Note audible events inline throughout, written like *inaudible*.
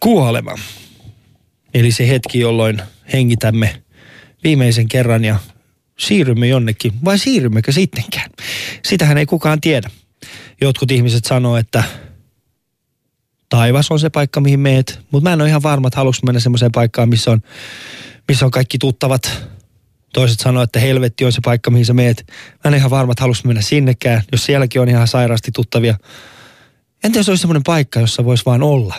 Kuolema. Eli se hetki, jolloin hengitämme viimeisen kerran ja siirrymme jonnekin. Vai siirrymmekö sittenkään? Sitähän ei kukaan tiedä. Jotkut ihmiset sanoo, että taivas on se paikka, mihin meet. Mutta mä en ole ihan varma, että haluaisin mennä semmoiseen paikkaan, missä on, missä on kaikki tuttavat. Toiset sanoo, että helvetti on se paikka, mihin sä meet. Mä en ole ihan varma, että haluaisin mennä sinnekään, jos sielläkin on ihan sairaasti tuttavia. Entä jos olisi semmoinen paikka, jossa voisi vaan olla,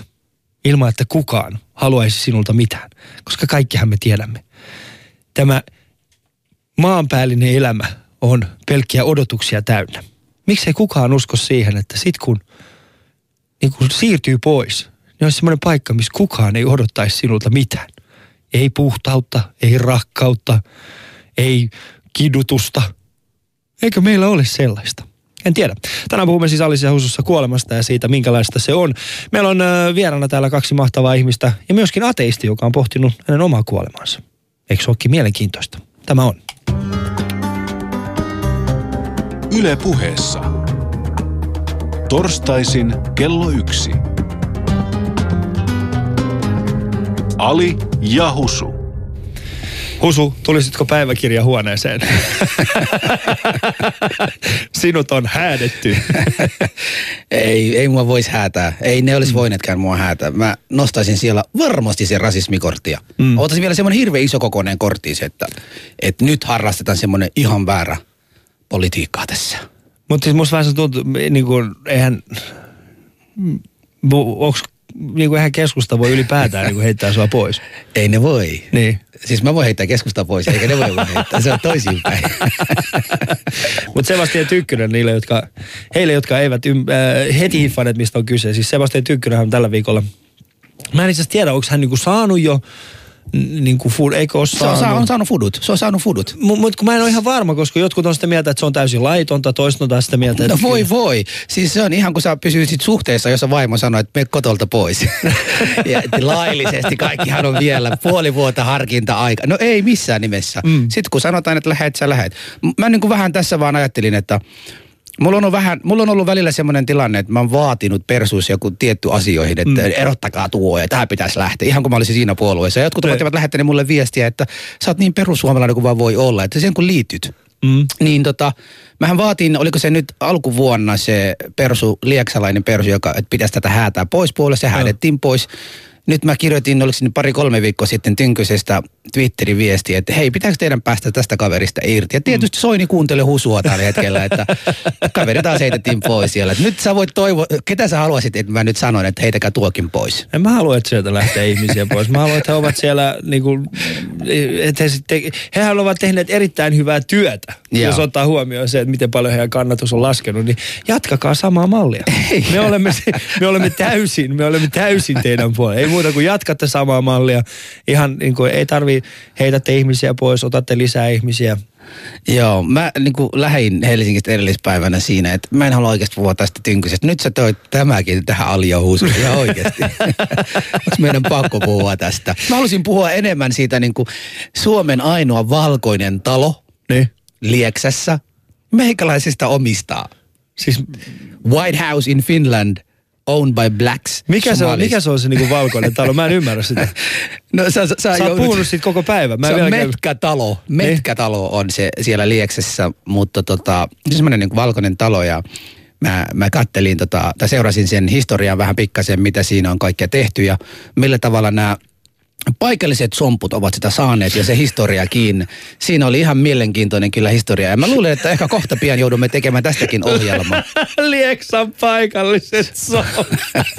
ilman että kukaan haluaisi sinulta mitään, koska kaikkihan me tiedämme. Tämä maanpäällinen elämä on pelkkiä odotuksia täynnä. Miksei kukaan usko siihen, että sit kun, niin kun siirtyy pois, niin olisi semmoinen paikka, missä kukaan ei odottaisi sinulta mitään. Ei puhtautta, ei rakkautta, ei kidutusta. Eikö meillä ole sellaista? En tiedä. Tänään puhumme siis Alicia Husussa kuolemasta ja siitä, minkälaista se on. Meillä on äh, vieraana täällä kaksi mahtavaa ihmistä ja myöskin ateisti, joka on pohtinut hänen omaa kuolemansa. Eikö se olekin mielenkiintoista? Tämä on. Yle puheessa. Torstaisin kello yksi. Ali ja Husu. Tulisitko päiväkirjahuoneeseen? *laughs* Sinut on häädetty. *laughs* ei, ei mua voisi häätää. Ei ne olisi voineetkään mua häätää. Mä nostaisin siellä varmasti sen rasismikorttia. Mm. Ottaisin vielä semmoinen hirveän iso kokoinen kortti, että, että nyt harrastetaan semmoinen ihan väärä politiikkaa tässä. Mutta siis musta vähän se tuntuu, niin kuin, eihän, onks, niin kuin eihän keskusta voi ylipäätään niin kuin heittää sua pois. *laughs* Ei ne voi. Niin. Siis mä voin heittää keskusta pois, eikä ne voi heittää. Se on toisinpäin. *laughs* Mutta Sebastian Tykkönen niille, jotka, heille, jotka eivät ym, äh, heti hiffanneet, mistä on kyse. Siis Sebastian Tykkönen on tällä viikolla. Mä en itse asiassa tiedä, onko hän niinku saanut jo niin kuin food, eikö ole saanut? Se on, on saanut fudut, se on saanut fudut. Mutta mut, kun mä en ole ihan varma, koska jotkut on sitä mieltä, että se on täysin laitonta, toiset on taas sitä mieltä, että... No voi voi. Siis se on ihan kuin sä pysyisit suhteessa, jossa vaimo sanoo, että me kotolta pois. *laughs* ja laillisesti kaikkihan on vielä puoli vuotta harkinta-aika. No ei missään nimessä. Mm. Sitten kun sanotaan, että lähet, sä lähet. Mä niin kuin vähän tässä vaan ajattelin, että Mulla on, vähän, mulla on ollut välillä semmoinen tilanne, että mä oon vaatinut persuus joku tietty asioihin, että mm. erottakaa tuo ja tähän pitäisi lähteä. Ihan kuin mä olisin siinä puolueessa. Ja jotkut ovat lähettäneet mulle viestiä, että sä oot niin perussuomalainen kuin vaan voi olla, että sen kun liityt. Mm. Niin tota, mähän vaatin, oliko se nyt alkuvuonna se persu, lieksalainen persu, joka että pitäisi tätä häätää pois puolesta, se häädettiin pois nyt mä kirjoitin, oliko se pari-kolme viikkoa sitten Tynkysestä Twitterin viestiä, että hei, pitääkö teidän päästä tästä kaverista irti? Ja tietysti mm. Soini kuuntelee husua tällä hetkellä, että kaveri taas heitettiin pois siellä. Nyt sä voit toivoa, ketä sä haluaisit, että mä nyt sanon, että heitäkää tuokin pois? En mä halua, että sieltä lähtee ihmisiä pois. Mä haluan, että he ovat siellä, niin kuin, että he sitten, hehän ovat tehneet erittäin hyvää työtä. Joo. Jos ottaa huomioon se, että miten paljon heidän kannatus on laskenut, niin jatkakaa samaa mallia. Ei. Me olemme, me olemme täysin, me olemme täysin teidän puolella. Ei muuta kuin jatkatte samaa mallia. Ihan niin kuin ei tarvi heitätte ihmisiä pois, otatte lisää ihmisiä. Joo, mä niin kuin lähdin Helsingistä edellispäivänä siinä, että mä en halua oikeasti puhua tästä tynkysestä. Nyt sä toit tämäkin tähän aliohuusuun ihan oikeasti. *laughs* Onko meidän pakko puhua tästä? Mä haluaisin puhua enemmän siitä niin kuin Suomen ainoa valkoinen talo niin. Lieksässä. Meikäläisistä omistaa. Siis White House in Finland – owned by blacks. Mikä se on, mikä se, on se niinku valkoinen talo? Mä en ymmärrä sitä. *laughs* no sä, sä, sä, sä oot puhunut siitä koko päivän. Mä se on Metkätalo. Metkätalo niin. on se siellä Lieksessä, mutta tota, semmoinen niinku valkoinen talo ja mä, mä kattelin tota, tai seurasin sen historian vähän pikkasen, mitä siinä on kaikkea tehty ja millä tavalla nämä paikalliset somput ovat sitä saaneet ja se historiakin. Siinä oli ihan mielenkiintoinen kyllä historia. Ja mä luulen, että ehkä kohta pian joudumme tekemään tästäkin ohjelmaa. *laughs* Lieksan paikalliset somput.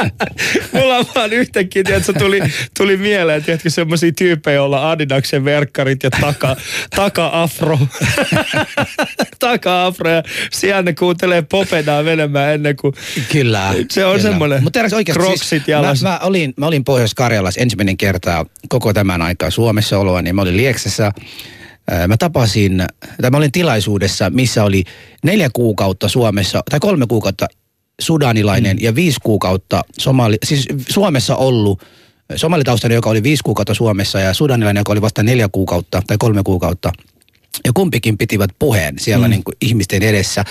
*laughs* Mulla on vaan yhtäkkiä, että tuli, tuli mieleen, tiedätkö, semmoisia tyyppejä, joilla Adidaksen verkkarit ja taka, taka-afro. *laughs* taka-afro ja siellä ne kuuntelee popedaa menemään ennen kuin... Kyllä. Se on kyllä. semmoinen Mutta oikeasti kroksit siis, jalas. Mä, mä, olin, mä olin Pohjois-Karjalassa ensimmäinen kerta koko tämän aikaa Suomessa oloa, niin mä olin Lieksessä. Mä tapasin, tai mä olin tilaisuudessa, missä oli neljä kuukautta Suomessa, tai kolme kuukautta sudanilainen mm. ja viisi kuukautta somali, siis Suomessa ollut somalitaustainen, joka oli viisi kuukautta Suomessa ja sudanilainen, joka oli vasta neljä kuukautta tai kolme kuukautta. Ja kumpikin pitivät puheen siellä mm. niin kuin ihmisten edessä.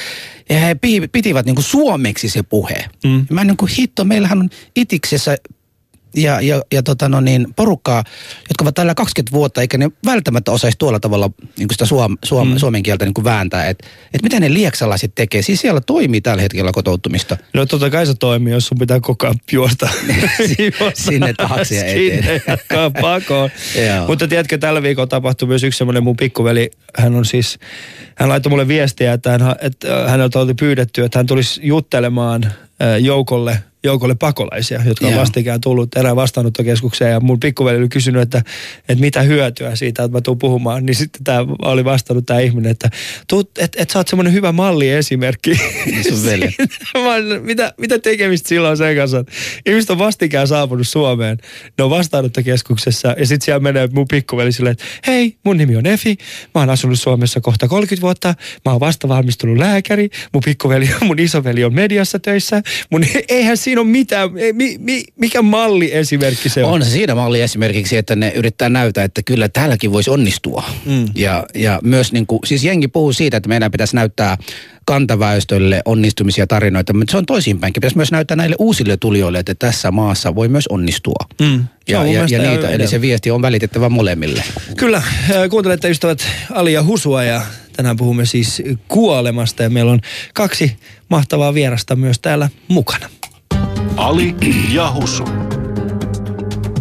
Ja he pitivät niin kuin suomeksi se puhe. Mm. Mä niin kuin hitto, meillähän on itiksessä ja, ja, ja tota no niin, porukkaa, jotka ovat täällä 20 vuotta, eikä ne välttämättä osaisi tuolla tavalla niin sitä suom, suom, mm. suomen kieltä niin kuin vääntää. Että et mitä ne lieksalaiset tekee? Siis siellä toimii tällä hetkellä kotouttumista. No totta kai se toimii, jos sun pitää koko ajan juosta. *laughs* Sinne taakse ja eteen. Pakoon. *laughs* Mutta tiedätkö, tällä viikolla tapahtui myös yksi semmoinen mun pikkuveli. Hän on siis, hän laittoi mulle viestiä, että, hän, että häneltä oli pyydetty, että hän tulisi juttelemaan joukolle joukolle pakolaisia, jotka on vastikään tullut erään vastaanottokeskukseen. Ja mun pikkuveli oli kysynyt, että, että mitä hyötyä siitä, että mä tuun puhumaan. Niin sitten tämä oli vastannut tämä ihminen, että että et sä oot semmoinen hyvä malliesimerkki. Niin sun veli. *laughs* mitä, mitä tekemistä silloin sen kanssa? Ihmiset on vastikään saapunut Suomeen. Ne on vastaanottokeskuksessa ja sitten siellä menee mun pikkuveli silleen, että hei, mun nimi on Efi. Mä oon asunut Suomessa kohta 30 vuotta. Mä oon vasta valmistunut lääkäri. Mun pikkuveli, *laughs* mun isoveli on mediassa töissä. Mun, eihän siinä ole mitään, mi, mi, mikä malli esimerkki se on? On se siinä malli esimerkiksi, että ne yrittää näyttää, että kyllä täälläkin voisi onnistua. Mm. Ja, ja myös niin kuin, siis jengi puhuu siitä, että meidän pitäisi näyttää kantaväestölle onnistumisia tarinoita, mutta se on toisinpäinkin. Pitäisi myös näyttää näille uusille tulijoille, että tässä maassa voi myös onnistua. Mm. Ja, ja, ja niitä, eli se viesti on välitettävä molemmille. Kyllä, kuuntelette ystävät Ali ja Husua ja tänään puhumme siis kuolemasta ja meillä on kaksi mahtavaa vierasta myös täällä mukana. Ali ja Husu.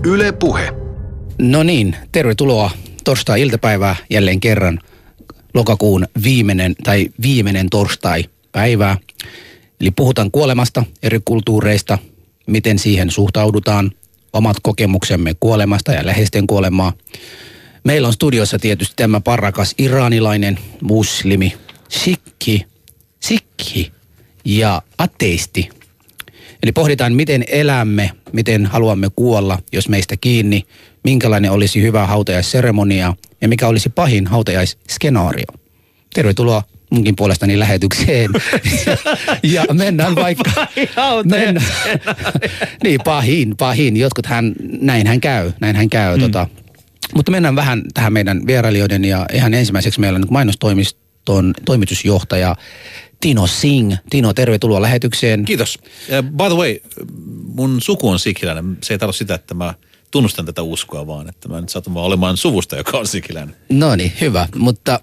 Yle Puhe. No niin, tervetuloa torstai-iltapäivää jälleen kerran lokakuun viimeinen tai viimeinen torstai-päivää. Eli puhutaan kuolemasta, eri kulttuureista, miten siihen suhtaudutaan, omat kokemuksemme kuolemasta ja läheisten kuolemaa. Meillä on studiossa tietysti tämä parrakas iranilainen muslimi, sikki, sikki ja ateisti Eli pohditaan, miten elämme, miten haluamme kuolla, jos meistä kiinni, minkälainen olisi hyvä hautajaisseremonia ja mikä olisi pahin hautajaisskenaario. Tervetuloa munkin puolestani lähetykseen. *laughs* ja mennään vaikka... Mennään. *laughs* niin, pahin, pahin. Jotkut hän, näin hän käy, näin hän käy. Mm. Tota. Mutta mennään vähän tähän meidän vierailijoiden ja ihan ensimmäiseksi meillä on mainostoimiston toimitusjohtaja Tino Singh. Tino, tervetuloa lähetykseen. Kiitos. Uh, by the way, mun suku on sikiläinen. Se ei tarkoita sitä, että mä tunnustan tätä uskoa, vaan että mä nyt satun vaan olemaan suvusta, joka on sikiläinen. No niin, hyvä. Mutta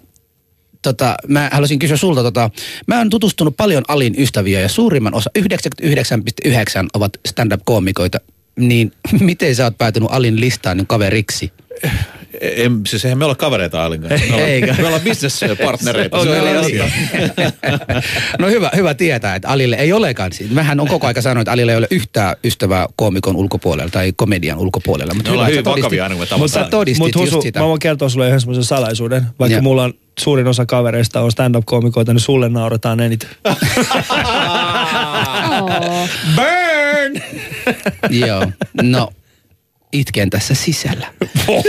tota, mä haluaisin kysyä sulta, tota, mä oon tutustunut paljon Alin ystäviä ja suurimman osa, 99,9 ovat stand-up-koomikoita. Niin *laughs* miten sä oot päätynyt Alin listaan niin kaveriksi? En, siis eihän me olla kavereita Alin kanssa. Me ollaan, Eikä. me ollaan bisnespartnereita. se on eri asia. *laughs* no hyvä, hyvä tietää, että Alille ei olekaan. Mähän on koko aika sanonut, että Alille ei ole yhtään ystävää koomikon ulkopuolella tai komedian ulkopuolella. Mutta hyvä, hyvin vakavia aina, kun Mutta sä todistit Mut just sitä. Mä voin kertoa sulle yhden semmoisen salaisuuden. Vaikka ja. mulla on suurin osa kavereista on stand-up-koomikoita, niin sulle nauretaan eniten. *laughs* Burn! *laughs* Joo, no itken tässä sisällä. Voi.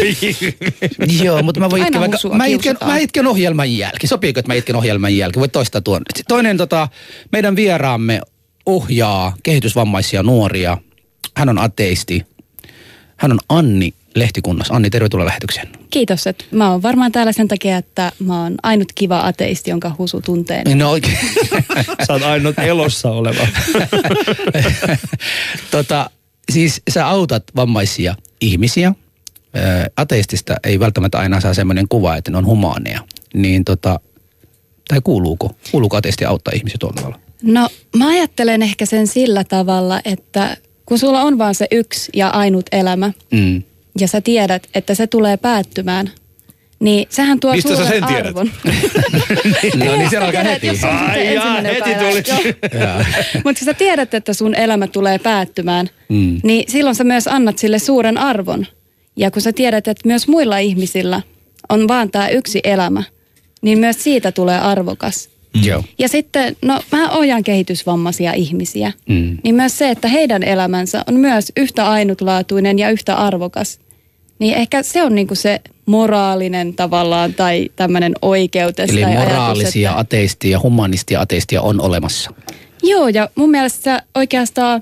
Joo, mutta mä voin itken vaikka, mä itken, kiusataan. mä itken ohjelman jälkeen. Sopiiko, että mä itken ohjelman jälkeen? Voit toistaa tuon. Sitten Toinen tota, meidän vieraamme ohjaa kehitysvammaisia nuoria. Hän on ateisti. Hän on Anni Lehtikunnas. Anni, tervetuloa lähetykseen. Kiitos, että mä oon varmaan täällä sen takia, että mä oon ainut kiva ateisti, jonka Husu tuntee. No oikein. Sä oot ainut elossa oleva. *laughs* tota, siis sä autat vammaisia ihmisiä. Ateistista ei välttämättä aina saa semmoinen kuva, että ne on humaaneja. Niin tota, tai kuuluuko? Kuuluuko ateisti auttaa ihmisiä tuolla tavalla? No mä ajattelen ehkä sen sillä tavalla, että kun sulla on vaan se yksi ja ainut elämä, Mm. ja sä tiedät, että se tulee päättymään, niin sehän tuo Mistä sä suuren sen tiedät? arvon. *laughs* No niin, se alkaa heti. Ai jaa, heti tuli. Mutta sä tiedät, että sun elämä tulee päättymään, Mm. niin silloin sä myös annat sille suuren arvon. Ja kun sä tiedät, että myös muilla ihmisillä on vaan tämä yksi elämä, niin myös siitä tulee arvokas. Joo. Ja sitten, no mä ohjaan kehitysvammaisia ihmisiä, Mm. niin myös se, että heidän elämänsä on myös yhtä ainutlaatuinen ja yhtä arvokas. Niin ehkä se on niinku se moraalinen tavallaan tai tämmöinen oikeutes Eli tai moraalisia ajatus, ateistia, humanistia ateistia on olemassa. että, Joo, ja mun mielestä oikeastaan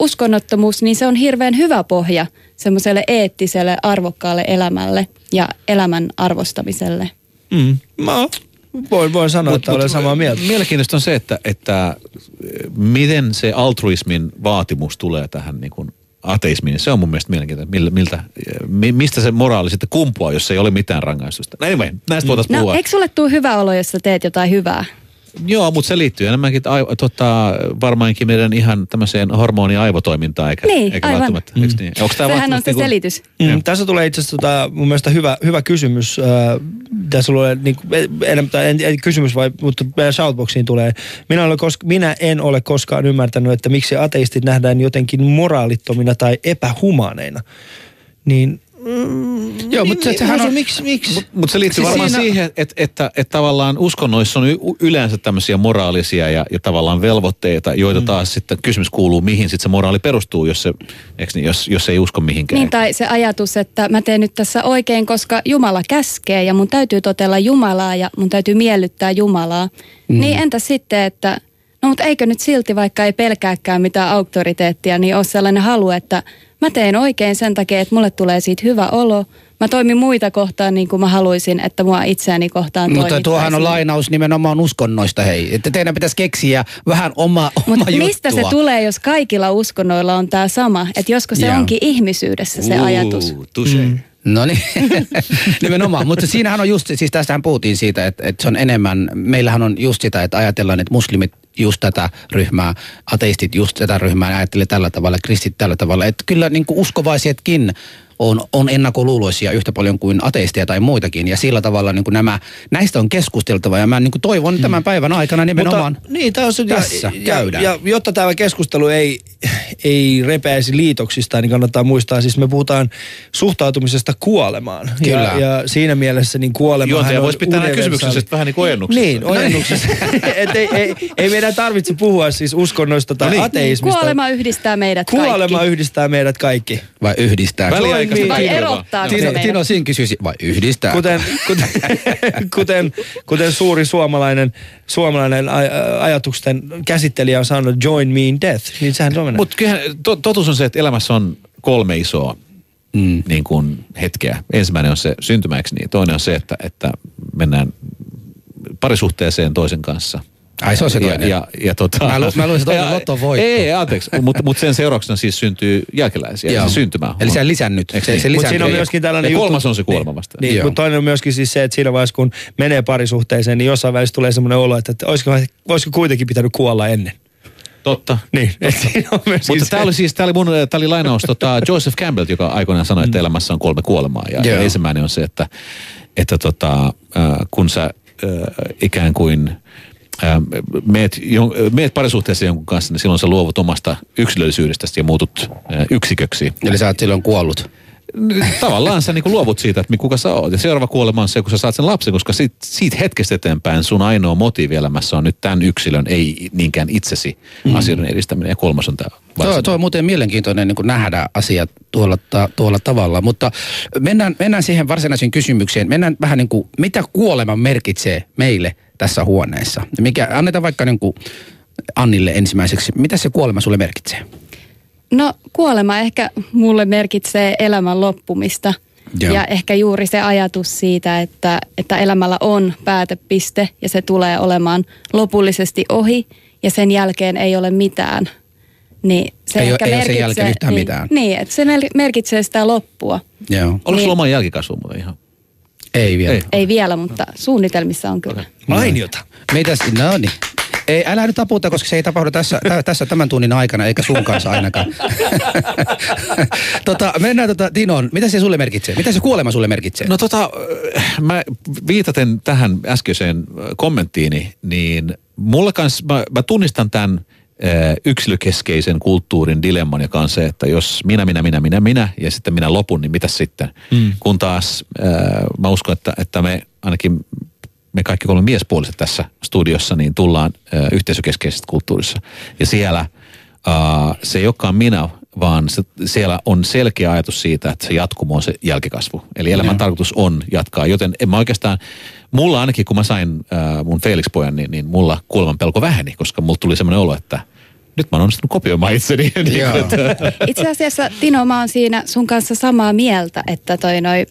uskonnottomuus, niin se on hirveän hyvä pohja semmoiselle eettiselle, arvokkaalle elämälle ja elämän arvostamiselle. Mm. Mä voin, voin sanoa, että olen samaa mieltä. Mielenkiintoista on se, että, että eh, miten se altruismin vaatimus tulee tähän niin kuin ateismi, niin se on mun mielestä mielenkiintoista, miltä, miltä, mi- mistä se moraali sitten kumpuaa, jos ei ole mitään rangaistusta. No anyway, näistä voitaisiin No puhua. eikö sulle tule hyvä olo, jos sä teet jotain hyvää? Joo, mutta se liittyy enemmänkin ai, tota, varmaankin meidän ihan tämmöiseen hormoni-aivotoimintaan, eikä, Niin, eikä aivan. välttämättä. Mm. Niin? Onko tämä Sehän on se selitys. Mm, tässä tulee itse asiassa tota, mun mielestä hyvä, hyvä kysymys. Äh, tässä tulee niin, enemmän, tai en, en kysymys, vai, mutta meidän shoutboxiin tulee. Minä, olen koska, minä en ole koskaan ymmärtänyt, että miksi ateistit nähdään jotenkin moraalittomina tai epähumaaneina. Niin Joo, mutta se, sehän on... Miksi, miksi? Mutta mut se liittyy Siis varmaan siinä- siihen, että, että, että tavallaan uskonnoissa on yleensä tämmöisiä moraalisia ja, ja tavallaan velvoitteita, joita mm. taas sitten kysymys kuuluu, mihin sitten se moraali perustuu, jos, se, niin, jos, jos ei usko mihinkään. Niin, tai se ajatus, että mä teen nyt tässä oikein, koska Jumala käskee ja mun täytyy totella Jumalaa ja mun täytyy miellyttää Jumalaa. Mm. Niin entä sitten, että no mutta eikö nyt silti, vaikka ei pelkääkään mitään auktoriteettia, niin ole sellainen halu, että mä teen oikein sen takia, että mulle tulee siitä hyvä olo. Mä toimin muita kohtaan niin kuin mä haluaisin, että mua itseäni kohtaan Mutta tuohan on lainaus nimenomaan uskonnoista, hei. Että teidän pitäisi keksiä vähän oma, oma Mutta juttua. mistä se tulee, jos kaikilla uskonnoilla on tämä sama? Että josko se Joo. onkin ihmisyydessä se ajatus? Mm. No niin, *laughs* nimenomaan. Mutta siinähän on just, siis tästähän puhuttiin siitä, että, että se on enemmän, meillähän on just sitä, että ajatellaan, että muslimit just tätä ryhmää, ateistit just tätä ryhmää, ja ajattelee tällä tavalla, kristit tällä tavalla. Että kyllä niin kuin uskovaisetkin on, on ennakkoluuloisia yhtä paljon kuin ateisteja tai muitakin. Ja sillä tavalla niin kuin nämä, näistä on keskusteltava ja mä niin kuin toivon tämän päivän aikana nimenomaan Mutta, niin, tämä on se, tässä ja, käydään. Ja, ja jotta tämä keskustelu ei, ei repeäisi liitoksista, niin kannattaa muistaa, siis me puhutaan suhtautumisesta kuolemaan. Kyllä. Ja, ja siinä mielessä niin Juontaja on voisi pitää nämä kysymykset vähän niin kuin ojennuksissa. Niin, ojennuksessa. *laughs* *laughs* Et ei, ei, ei meidän tarvitse puhua siis uskonnoista tai No niin. ateismista. Kuolema yhdistää meidät Kuolema kaikki. yhdistää meidät kaikki. vai yhdistää. Väliaikaisesti Vai erottaa Tino? Tino siinä kysyisi, vai yhdistää? Kuten, kuten, *laughs* kuten, kuten suuri suomalainen, suomalainen aj- ajatusten käsittelijä on sanonut, join me in death. Niin sehän se on Mutta kyllähän to, totuus on se, että elämässä on kolme isoa mm. niin kuin hetkeä. Ensimmäinen on se syntymäksi, niin toinen on se, että, että mennään parisuhteeseen toisen kanssa. Ai se on se ja, toinen. ja, ja tota, Mä lu- mä luulen, että toinen Ja- lotto voitto. Ei, ei, anteeksi, mutta mut sen seurauksena siis syntyy jälkeläisiä. Joo. Se syntymä. Eli se on lisännyt. Eikö Se, niin? se Mutta lisännyt. siinä on myöskin tällainen Ja juttu. kolmas on se kuolema vasta. Niin, Joo. mutta toinen on myöskin siis se, että siinä vaiheessa kun menee parisuhteeseen, niin jossain välissä tulee semmoinen olo, että, että olisiko, olisiko kuitenkin pitänyt kuolla ennen. Totta. Niin, *laughs* on myöskin Mutta tämä oli siis, tämä oli, mun, tää oli lainaus tota Joseph Campbell, joka aikoinaan sanoi, että elämässä on kolme kuolemaa. Ja, ja Joo. ensimmäinen on se, että, että tota, äh, kun sä äh, ikään kuin äh, meet, jon, meet parisuhteeseen jonkun kanssa, niin silloin sä luovut omasta yksilöllisyydestäsi ja muutut äh, yksiköksi. Eli sä oot silloin kuollut. Tavallaan sä niinku luovut siitä, että kuka sä oot. Ja seuraava kuolema on se, kun sä saat sen lapsen, koska siitä, siitä hetkestä eteenpäin sun ainoa motiivi elämässä on nyt tämän yksilön, ei niinkään itsesi mm. asioiden edistäminen. Ja kolmas on tämä Tuo, tuo on muuten mielenkiintoinen niin nähdä asiat tuolla, ta, tuolla tavalla, mutta mennään, mennään siihen varsinaisiin kysymykseen. Mennään vähän niin kuin, mitä kuolema merkitsee meille tässä huoneessa? Mikä, annetaan vaikka niin kuin Annille ensimmäiseksi. Mitä se kuolema sulle merkitsee? No kuolema ehkä mulle merkitsee elämän loppumista. Joo. Ja ehkä juuri se ajatus siitä, että, että elämällä on päätepiste ja se tulee olemaan lopullisesti ohi ja sen jälkeen ei ole mitään. Niin se Ei ole- ehkä ei ole sen merkitsee, jälkeen yhtään niin, mitään. Niin, että se mer- merkitsee sitä loppua. Joo. Oliko Niin. sulla oma jälkikasvu muuten ihan? Ei vielä. Ei. Ei vielä, mutta suunnitelmissa on kyllä. Mainiota. Mitäs, no niin. Ei, älä nyt taputa, koska se ei tapahdu tässä, tä, tässä tämän tunnin aikana, eikä sun kanssa ainakaan. *laughs* tota, mennään tota, Tinon, mitä se sulle merkitsee? Mitä se kuolema sulle merkitsee? No tota, äh, mä viitaten tähän äskeiseen äh, kommenttiini, niin mulle kans, mä, mä tunnistan tämän äh, yksilökeskeisen kulttuurin dilemman, joka on se, että jos minä, minä, minä, minä, minä ja sitten minä lopun, niin mitä sitten? Mm. Kun taas äh, mä uskon, että, että me ainakin me kaikki kolme miespuoliset tässä studiossa, niin tullaan äh, yhteisökeskeisestä kulttuurissa. Ja siellä äh, se ei olekaan minä, vaan se, siellä on selkeä ajatus siitä, että se jatkumo on se jälkikasvu. Eli elämän tarkoitus on jatkaa, joten en mä oikeastaan, mulla ainakin kun mä sain äh, mun Felix-pojan, niin, niin mulla kuoleman pelko väheni, koska mulla tuli semmoinen olo, että nyt mä oon onnistunut kopioimaan itseni. *laughs* Niin Joo. Itse asiassa Tino, mä oon siinä sun kanssa samaa mieltä, että toi noi,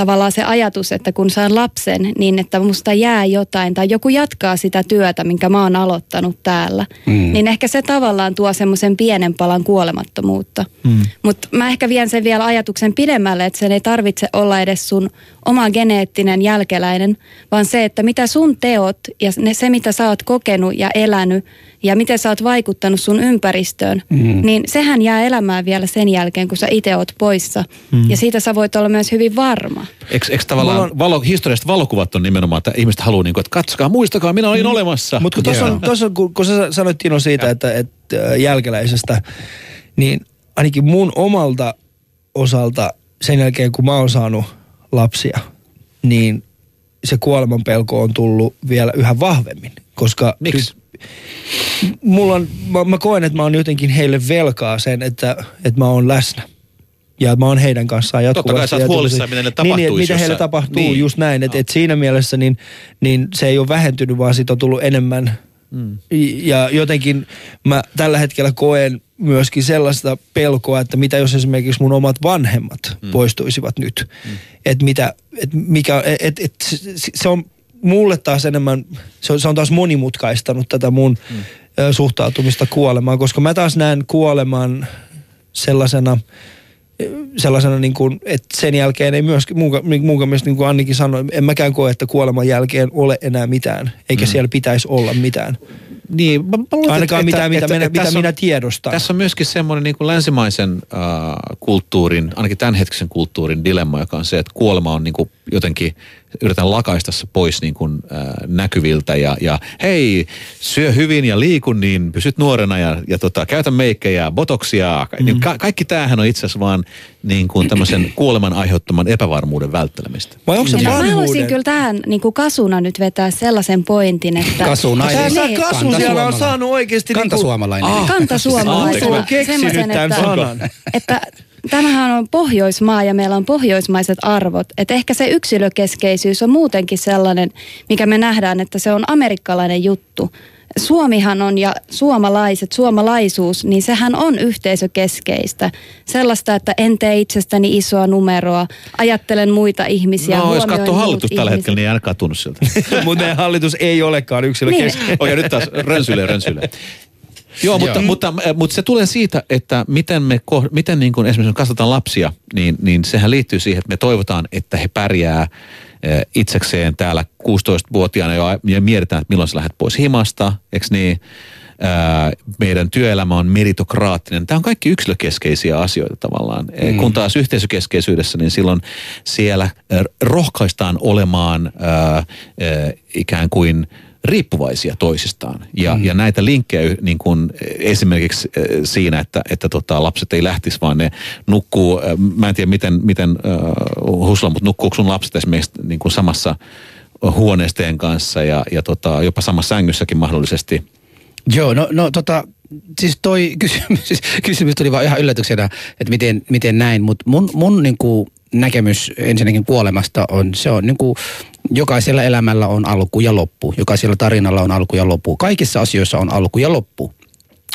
tavallaan se ajatus, että kun saan lapsen, niin että musta jää jotain tai joku jatkaa sitä työtä, minkä mä oon aloittanut täällä. Mm. Niin ehkä se tavallaan tuo semmoisen pienen palan kuolemattomuutta. Mm. Mutta mä ehkä vien sen vielä ajatuksen pidemmälle, että sen ei tarvitse olla edes sun oma geneettinen jälkeläinen, vaan se, että mitä sun teot ja se, mitä sä oot kokenut ja elänyt ja miten sä oot vaikuttanut sun ympäristöön, mm. niin sehän jää elämään vielä sen jälkeen, kun sä itse oot poissa. Mm. Ja siitä sä voit olla myös hyvin varma. Eikö, eikö tavallaan on... valo, historiasta valokuvat on nimenomaan, että ihmiset haluaa, niin kuin, että katsokaa, muistakaa, minä olin mm. olemassa. Mutta kun tuossa on, tossa, kun, kun sä sanoit Tino siitä, että, että jälkeläisestä, niin ainakin mun omalta osalta sen jälkeen, kun mä oon saanut lapsia, niin se kuoleman pelko on tullut vielä yhä vahvemmin. Koska Miksi? Mulla on, mä, mä koen, että mä oon jotenkin heille velkaa sen, että, että mä oon läsnä. Ja mä oon heidän kanssaan jatkuvasti. Totta kai sä oot huolissaan, miten ne tapahtuu. Niin, mitä heille tapahtuu, niin. just näin. Että no. et siinä mielessä niin, niin se ei ole vähentynyt, vaan siitä on tullut enemmän. Mm. Ja jotenkin mä tällä hetkellä koen myöskin sellaista pelkoa, että mitä jos esimerkiksi mun omat vanhemmat mm. poistuisivat nyt. Mm. Että mitä, et mikä, et, et, se on mulle taas enemmän, se on, se on taas monimutkaistanut tätä mun mm. suhtautumista kuolemaan, koska mä taas näen kuoleman sellaisena, sellaisena niin kuin, että sen jälkeen ei myöskin, mun, mielestä niin kuin Annikin sanoi, en mäkään koe, että kuoleman jälkeen ole enää mitään, eikä mm. siellä pitäisi olla mitään. Niin, mä, mä luulen, Ainakaan että, mitään, että, mitä, että, mitä että minä on, tiedostan. Tässä on myöskin semmoinen niin kuin länsimaisen äh, kulttuurin, ainakin tämänhetkisen kulttuurin dilemma, joka on se, että kuolema on niin kuin jotenkin, yritän lakaista se pois niin kuin, äh, näkyviltä ja, ja hei, syö hyvin ja liikun, niin pysyt nuorena ja, ja tota, käytä meikkejä, botoksia. Mm. Niin ka- kaikki tämähän on itse asiassa vaan niin kuin tämmöisen kuoleman aiheuttaman epävarmuuden välttelemistä. Vai onko se no, Mä haluaisin kyllä tähän niin kuin kasuna nyt vetää sellaisen pointin, että... Kasuna. Niin. kasu siellä on saanut oikeasti... Kantasuomalainen. Niin kuin, ah, Kantasuomalainen. Anteeksi, keksinyt tämän sanan. Että tämähän on Pohjoismaa ja meillä on pohjoismaiset arvot. Että ehkä se yksilökeskeisyys on muutenkin sellainen, mikä me nähdään, että se on amerikkalainen juttu. Suomihan on ja suomalaiset, suomalaisuus, niin sehän on yhteisökeskeistä. Sellaista, että en tee itsestäni isoa numeroa, ajattelen muita ihmisiä. No, jos katsoo hallitus tällä hetkellä, niin ei ainakaan tunnu siltä. *laughs* Mutta meidän hallitus ei olekaan yksilökeskeistä. niin. Okei, nyt taas rönsylee, rönsylee. Joo, mutta. Mutta, mutta, mutta se tulee siitä, että miten me, miten niin kuin esimerkiksi kasvataan lapsia, niin, niin sehän liittyy siihen, että me toivotaan, että he pärjää eh, itsekseen täällä 16-vuotiaana jo, ja mietitään, että milloin sä lähdet pois himasta, eikö niin? meidän työelämä on meritokraattinen. Tämä on kaikki yksilökeskeisiä asioita tavallaan. Mm. Kun taas yhteisökeskeisyydessä, niin silloin siellä rohkaistaan olemaan ää, ikään kuin – riippuvaisia toisistaan. Ja, mm. ja näitä linkkejä niin kuin esimerkiksi äh, siinä, että, että tota, lapset ei lähtisi, vaan ne nukkuu, äh, mä en tiedä miten, miten uh, Husla, mutta nukkuuko sun lapset esimerkiksi niin kuin samassa huoneesteen kanssa ja, ja tota, jopa samassa sängyssäkin mahdollisesti? Joo, no, no tota, siis toi *laughs* kysymys, siis kysymys tuli vaan ihan yllätyksenä, että miten, miten näin, mutta mun, mun niin kuin näkemys ensinnäkin kuolemasta on, se on niin kuin, jokaisella elämällä on alku ja loppu. Jokaisella tarinalla on alku ja loppu. Kaikissa asioissa on alku ja loppu.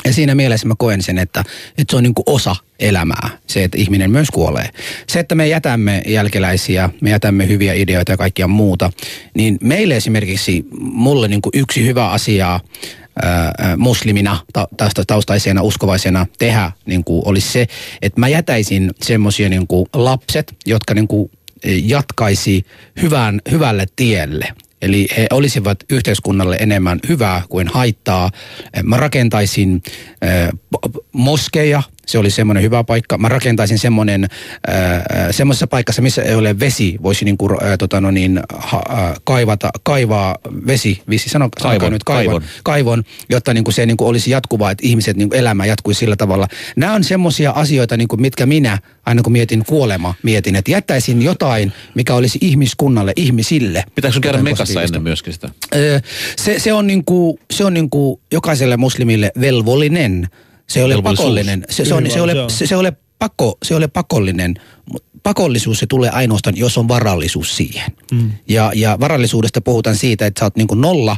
Ja siinä mielessä mä koen sen, että, että se on niin kuin osa elämää, se, että ihminen myös kuolee. Se, että me jätämme jälkeläisiä, me jätämme hyviä ideoita ja kaikkia muuta, niin meille esimerkiksi, mulle niin kuin yksi hyvä asia muslimina, ta, taustaisena, uskovaisena tehdä niin kuin olisi se, että mä jätäisin semmoisia niin lapset, jotka niin kuin jatkaisi hyvän, hyvälle tielle. Eli he olisivat yhteiskunnalle enemmän hyvää kuin haittaa. Mä rakentaisin moskeja, se oli semmoinen hyvä paikka. Mä rakentaisin semmoinen, äh, semmoisessa paikassa, missä ei ole vesi, voisi niin kuin, äh, tota no niin, ha, äh, kaivata, kaivaa vesi, visi, sano, kaivon, nyt kaivon, kaivon, kaivon jotta niin kuin se niin kuin olisi jatkuvaa, että ihmiset niin kuin elämä jatkuisi sillä tavalla. Nämä on semmoisia asioita, niin kuin, mitkä minä, aina kun mietin kuolema, mietin, että jättäisin jotain, mikä olisi ihmiskunnalle, ihmisille. Pitääkö sun käydä mekassa ennen myöskin sitä? Se, se on, niin kuin, se on niin kuin jokaiselle muslimille velvollinen se ole pakollinen. Se, se, on, se, ole, se, se, ole pakko, se ole pakollinen. Pakollisuus se tulee ainoastaan, jos on varallisuus siihen. Mm. Ja, ja varallisuudesta puhutaan siitä, että sä oot niin nolla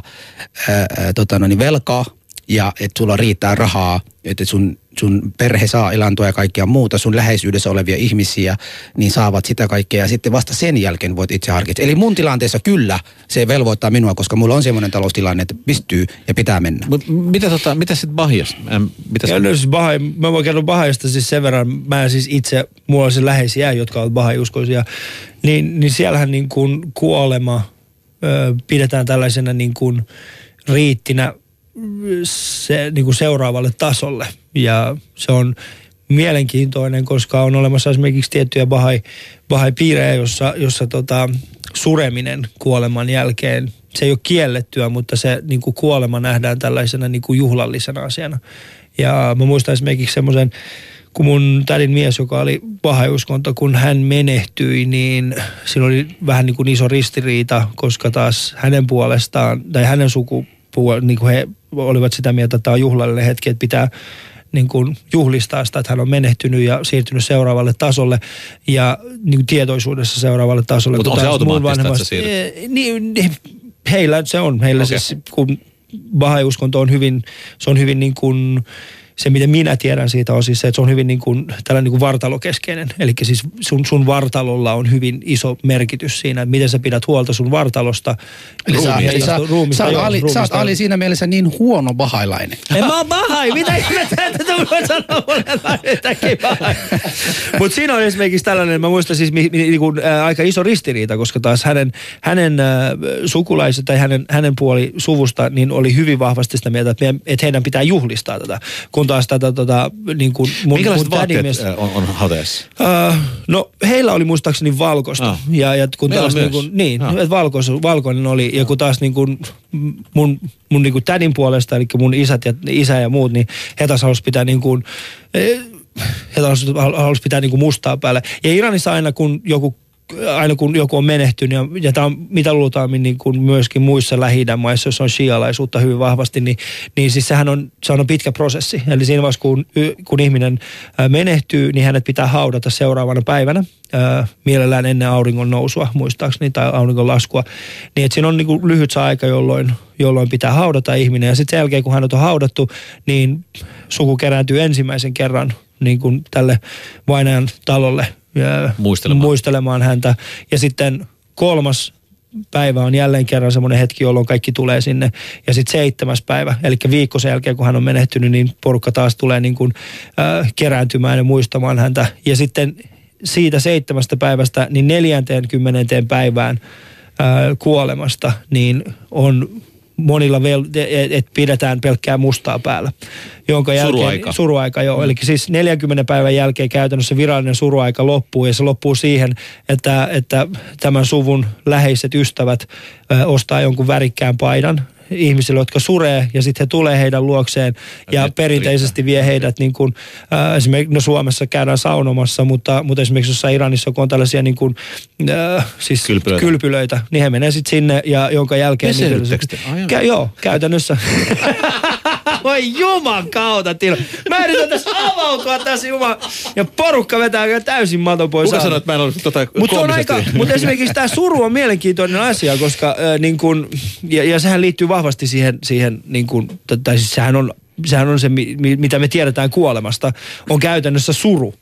ää, tota, no niin velkaa ja että sulla riittää rahaa, että sun, sun perhe saa elantoa ja kaikkea muuta, sun läheisyydessä olevia ihmisiä, niin saavat sitä kaikkea ja sitten vasta sen jälkeen voit itse harkita. Eli mun tilanteessa kyllä se velvoittaa minua, koska mulla on semmoinen taloustilanne, että pystyy ja pitää mennä. Mut mitä, tota, mitä sitten Bahjas? Ähm, mitä Ja no, siis Bahai, mä voin kertoa Bahajasta siis sen verran, mä siis itse, mulla on siis läheisiä, jotka ovat Bahai-uskoisia, niin, niin siellähän niin kuin kuolema ö, pidetään tällaisena niin kuin riittinä se, niin kuin seuraavalle tasolle. Ja se on mielenkiintoinen, koska on olemassa esimerkiksi tiettyjä Bahai, Bahai-piirejä, jossa, jossa tota, sureminen kuoleman jälkeen, se ei ole kiellettyä, mutta se niin kuin kuolema nähdään tällaisena niin kuin juhlallisena asiana. Ja mä muistan esimerkiksi semmoisen, kun mun tädin mies, joka oli pahauskonto, kun hän menehtyi, niin siinä oli vähän niin kuin iso ristiriita, koska taas hänen puolestaan, tai hänen sukupuolella, niin kuin he olivat sitä mieltä, että tämä on juhlallinen hetki, että pitää niin kuin juhlistaa sitä, että hän on menehtynyt ja siirtynyt seuraavalle tasolle ja niin kuin tietoisuudessa seuraavalle tasolle. Mutta on se automaattista, että sä siirryt? Eh, Niin, niin, heillä se on. Heillä okay. siis, kun Bahai-uskonto on hyvin, se on hyvin niin kuin, se mitä minä tiedän siitä on siis se, että se on hyvin niin kuin, tällainen niin kuin vartalokeskeinen. Eli siis sun, sun vartalolla on hyvin iso merkitys siinä, että miten sä pidät huolta sun vartalosta. Eli sä, eli sä, ruumiista, sä, joo, Ali, sä oot. Ali siinä mielessä niin huono bahailainen. En mä oon bahai, mitä ihmettä, että tu voi sanoa mulle. Mutta siinä on esimerkiksi tällainen, mä muistan siis mi, mi, niinku, ä, aika iso ristiriita, koska taas hänen, hänen ä, sukulaiset tai hänen, hänen puoli suvusta niin oli hyvin vahvasti sitä mieltä, että, meidän, että heidän pitää juhlistaa tätä. Kun taas tätä tota, niin kuin mun, Minkälaiset mun vaatteet äh, on, on hautajassa? Uh, no heillä oli muistaakseni valkoista. Ah. Ja, ja kun Meillä taas niin kuin, niin, Ah. että valkois, valkoinen oli. Ja kun taas niin kuin mun, mun niin kuin tädin puolesta, eli mun isät ja, isä ja muut, niin he taas halusi pitää niin kuin, eh, he taas halusi pitää niin kuin mustaa päälle. Ja Iranissa aina kun joku aina kun joku on menehtynyt, ja, ja tämä on mitä luultaammin niin kuin myöskin muissa lähi maissa, joissa on shialaisuutta hyvin vahvasti, niin, niin siis sehän on, se on pitkä prosessi. Eli siinä vaiheessa, kun, kun ihminen menehtyy, niin hänet pitää haudata seuraavana päivänä, ää, mielellään ennen auringon nousua muistaakseni, tai auringon laskua. Niin että siinä on niin kuin lyhyt aika, jolloin, jolloin pitää haudata ihminen. Ja sitten sen jälkeen, kun hänet on haudattu, niin suku kerääntyy ensimmäisen kerran niin kuin tälle vainajan talolle Muistelemaan. muistelemaan häntä. Ja sitten kolmas päivä on jälleen kerran semmoinen hetki, jolloin kaikki tulee sinne. Ja sitten seitsemäs päivä, eli viikko sen jälkeen, kun hän on menehtynyt, niin porukka taas tulee niin kuin, äh, kerääntymään ja muistamaan häntä. Ja sitten siitä seitsemästä päivästä, niin 40. päivään äh, kuolemasta, niin on monilla, vel, että et pidetään pelkkää mustaa päällä. Jonka jälkeen, Suruaika. Suruaika, joo. Mm. Eli siis 40 päivän jälkeen käytännössä virallinen suruaika loppuu ja se loppuu siihen, että, että tämän suvun läheiset ystävät ö, ostaa jonkun värikkään paidan ihmisille, jotka suree ja sitten he tulee heidän luokseen ja nyt perinteisesti vie heidät niin kuin, äh, esimerkiksi no Suomessa käydään saunomassa, mutta, mutta esimerkiksi jossain Iranissa, kun on tällaisia niin kuin, äh, siis Kylpylöitä. kylpylöitä, niin he menee sitten sinne ja jonka jälkeen... Peseydyttekö te? Kä, joo, käytännössä. *laughs* Voi juman kautta, Tilo. Mä yritän tässä avautua tässä juman. Ja porukka vetää kyllä täysin maton pois. Kuka sanoi, että mä en ollut tota Mutta aika, mutta esimerkiksi tämä suru on mielenkiintoinen asia, koska äh, niin kun, ja, ja sehän liittyy vahvasti siihen, siihen niin kun, t- tai siis sehän on, sehän on se, mi, mi- mitä me tiedetään kuolemasta, on käytännössä suru.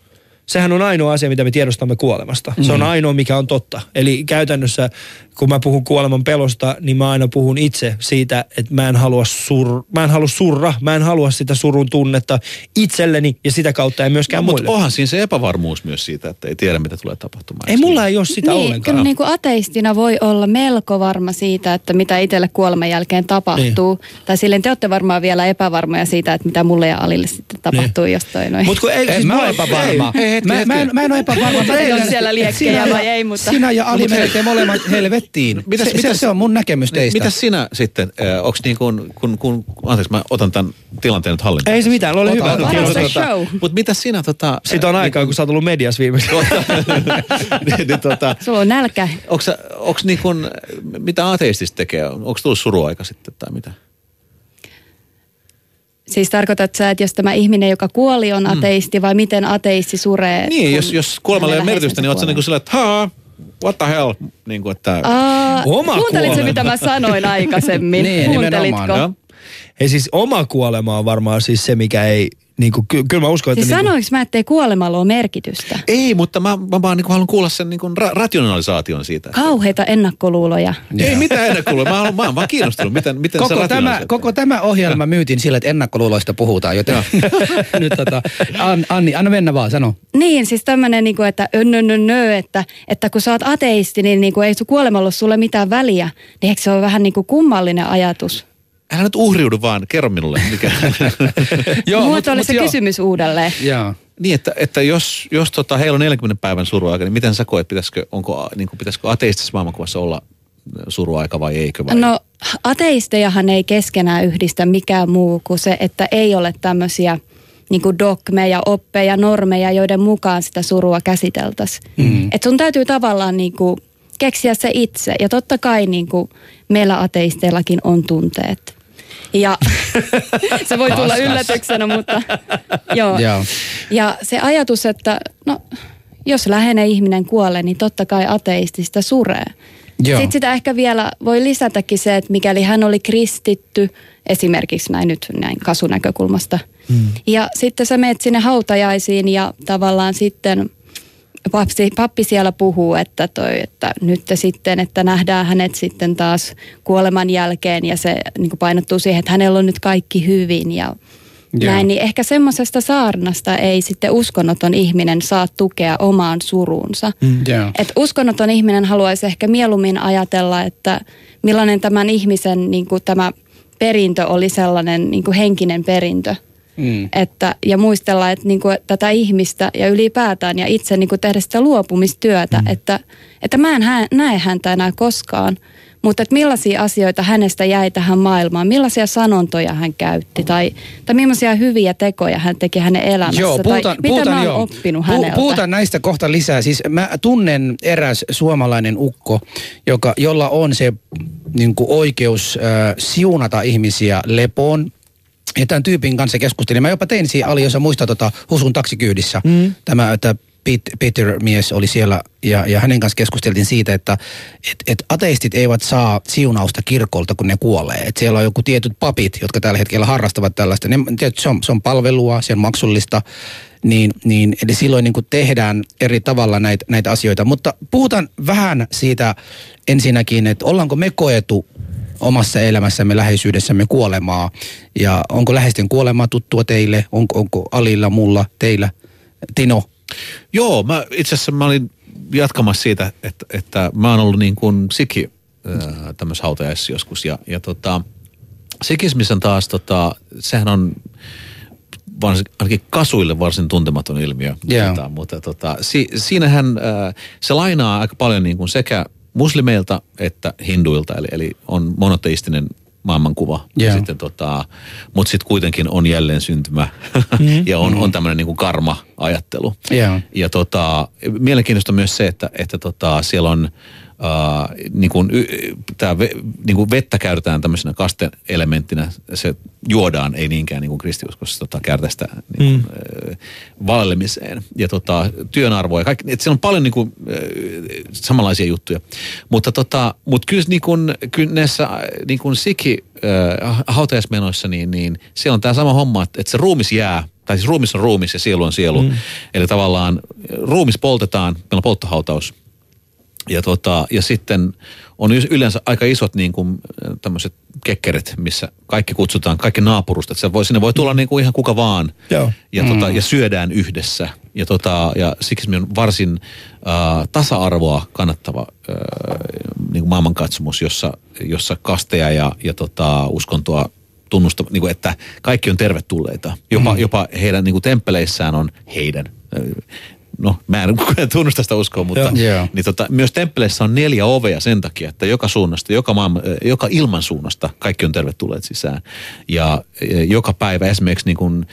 Sehän on ainoa asia, mitä me tiedostamme kuolemasta. Se on ainoa, mikä on totta. Eli käytännössä, kun mä puhun kuoleman pelosta, niin mä aina puhun itse siitä, että mä en halua, sur, mä en halua surra, mä en halua sitä surun tunnetta itselleni ja sitä kautta ei myöskään Mutta muille. onhan siinä se epävarmuus myös siitä, että ei tiedä, mitä tulee tapahtumaan. Ei mulla ei ole sitä niin, ollenkaan. Kyllä niin kuin ateistina voi olla melko varma siitä, että mitä itselle kuoleman jälkeen tapahtuu. Niin. Tai silleen te olette varmaan vielä epävarmoja siitä, että mitä mulle ja Alille sitten tapahtuu, niin. jos toi noin. Mut kun ei, En mä mulla- ole epävarma. Hei, hetki, mä, hetki. mä, en, mä en ole epävarma. Mä Teillä on siellä liekkejä sinä ja- vai ei, mutta- Sinä ja Ali menette molemmat helvettiin. *laughs* Mitäs- se, mitäs- se, on mun näkemys teistä. Mitä sinä sitten, äh, onko niin kuin, kun, kun, anteeksi mä otan tämän tilanteen nyt hallintaan. Ei se mitään, ole Ota, hyvä. Tota, show. Mutta mitä sinä tota... Siitä on aikaa, kun sä oot ollut mediassa viimeksi. *laughs* niin, niin, tota, Sulla on nälkä. onko niin kuin, mitä ateistista tekee? Onko tullut suruaika sitten tai mitä? Siis tarkoitat sä, että jos tämä ihminen, joka kuoli, on ateisti vai miten ateisti suree? Niin, kun jos, jos kuolemalla ei ole merkitystä, niin ootko läheisensä niin kuin sillä, että haa, what the hell? Niin kuin, että... Aa, Oma Kuuntelitko, kuolema. mitä mä sanoin aikaisemmin? *laughs* Niin, Kuuntelitko? ei siis oma kuolema on varmaan siis se, mikä ei, niin kuin, ky- kyllä mä uskon, että... Siis niin kuin, sanoinko mä, ettei kuolemalla ole merkitystä? Ei, mutta mä, mä vaan niin haluan kuulla sen niin kuin ra- rationalisaation siitä. Kauheita ennakkoluuloja. Ei mitään ennakkoluuloja. Mä, oon- mä oon vaan kiinnostunut, miten, miten sä Koko tämä, koko tämä ohjelma myytiin sillä, että ennakkoluuloista puhutaan, joten *laughs* nyt tota, An, Anni, anna mennä vaan, sano. Niin, siis tämmöinen, niin kuin, että önnö, nö, nö, että, että kun sä oot ateisti, niin, niin kuin, ei sun kuolemalla ole sulle mitään väliä. Niin eikö se ole vähän niin kuin kummallinen ajatus? Älä nyt uhriudu vaan, kerro minulle. Mikä. *laughs* Joo, Muotoile se joo. kysymys uudelleen. Joo. niin, että, että jos, jos tota, heillä on 40 päivän suruaika, niin miten sä koet, pitäisikö, onko, niin kuin, pitäisikö ateistisessa maailmankuvassa olla suruaika vai eikö? Vai? No ateistejahan ei keskenään yhdistä mikään muu kuin se, että ei ole tämmöisiä niin kuin dogmeja, oppeja, normeja, joiden mukaan sitä surua käsiteltäisiin. Mm. Et sun täytyy tavallaan niin kuin keksiä se itse. Ja totta kai niin kuin meillä ateisteillakin on tunteet. Ja *laughs* se voi tulla yllätyksenä, mutta joo. Joo. Ja se ajatus, että no, jos läheinen ihminen kuolee, niin totta kai ateisti sitä suree. Joo. Sitten sitä ehkä vielä voi lisätäkin se, että mikäli hän oli kristitty, esimerkiksi näin nyt näin kasunäkökulmasta. Mm. Ja sitten sä meet sinne hautajaisiin ja tavallaan sitten pappi, pappi siellä puhuu, että, toi, että nyt sitten, että nähdään hänet sitten taas kuoleman jälkeen ja se niin kuin painottuu siihen, että hänellä on nyt kaikki hyvin ja Joo. näin, niin ehkä semmoisesta saarnasta ei sitten uskonnoton ihminen saa tukea omaan suruunsa. Mm. Joo. Et uskonnoton ihminen haluaisi ehkä mieluummin ajatella, että millainen tämän ihmisen niin kuin tämä perintö oli sellainen niin kuin henkinen perintö. Mm. Että, ja muistella, että niin kuin, tätä ihmistä ja ylipäätään ja itse niin kuin tehdä sitä luopumistyötä, mm. että, että mä en hä- näe häntä enää koskaan. Mutta että millaisia asioita hänestä jäi tähän maailmaan, millaisia sanontoja hän käytti tai, tai millaisia hyviä tekoja hän teki hänen elämässä. Joo, puhutaan, tai mitä puhutaan, mä oon joo. oppinut häneltä. Puhutaan näistä kohta lisää. Siis mä tunnen eräs suomalainen ukko, joka, jolla on se niin kuin oikeus äh, siunata ihmisiä lepoon. Ja tämän tyypin kanssa keskustelin. Mä jopa tein siinä, Ali, jos sä muistat tota, Husun taksikyydissä. Mm. Tämä, että Pete, Peter mies oli siellä ja, ja hänen kanssa keskusteltiin siitä, että et, et ateistit eivät saa siunausta kirkolta, kun ne kuolee. Et siellä on joku tietyt papit, jotka tällä hetkellä harrastavat tällaista. Ne, tietysti se, on, se on palvelua, se on maksullista. Niin, niin, eli silloin niin kuin tehdään eri tavalla näitä, näitä asioita. Mutta puhutaan vähän siitä ensinnäkin, että ollaanko me koetu omassa elämässämme, läheisyydessämme kuolemaa. Ja onko läheisten kuolemaa tuttua teille? Onko, onko Alilla, mulla, teillä? Tino? Joo, mä, itse asiassa mä olin jatkamassa siitä, että, että mä oon ollut niin kuin siki äh, tämmöisessä hautajaisissa joskus. Ja, ja tota, sikismissä taas, tota, sehän on varsin, ainakin kasuille varsin tuntematon ilmiö. Joo. Tota, mutta tota, si, siinähän äh, se lainaa aika paljon niin kuin sekä muslimeilta että hinduilta, eli, eli on monoteistinen maailmankuva. Joo. Ja sitten tota, mutta sitten kuitenkin on jälleen syntymä *laughs* mm. ja on, on tämmöinen niin kuin karma-ajattelu. Joo. Ja tota, mielenkiintoista myös se, että, että tota, siellä on Uh, niin kuin, tää ve, niin kuin vettä käytetään tämmöisenä kasteelementtinä, se juodaan, ei niinkään niin kuin kristiuskossa tota, käytetään sitä niin kuin, mm. vallemiseen. Ja tota, työn arvoa ja kaikki, että siellä on paljon niin kuin, äh, samanlaisia juttuja. Mutta tota, mut kyllä, niin kuin, kyllä näissä niin kuin siki äh, hautajaismenoissa, niin, niin siellä on tämä sama homma, että, että se ruumis jää tai siis ruumis on ruumis ja sielu on sielu. Mm. Eli tavallaan ruumis poltetaan, meillä on polttohautaus. Ja, tota, ja sitten on yleensä aika isot niin kuin tämmöiset kekkerit, missä kaikki kutsutaan, kaikki naapurustat. Se voi, sinne voi tulla niin kuin ihan kuka vaan. Joo. Ja, tota, ja syödään yhdessä. Ja, tota, ja siksi on varsin äh, tasa-arvoa kannattava äh, niin kuin maailmankatsomus, jossa, jossa kasteja ja, ja tota, uskontoa tunnusta, niin kuin, että kaikki on tervetulleita. Jopa, mm. jopa heidän niin kuin temppeleissään on heidän. No, mä *laughs* en tunnusta sitä uskoa, mutta. Joo. niin tota, myös temppeleissä on neljä ovea sen takia, että joka suunnasta, joka, maailma, joka ilman suunnasta kaikki on tervetulleet sisään. Ja e, joka päivä esimerkiksi niin kuin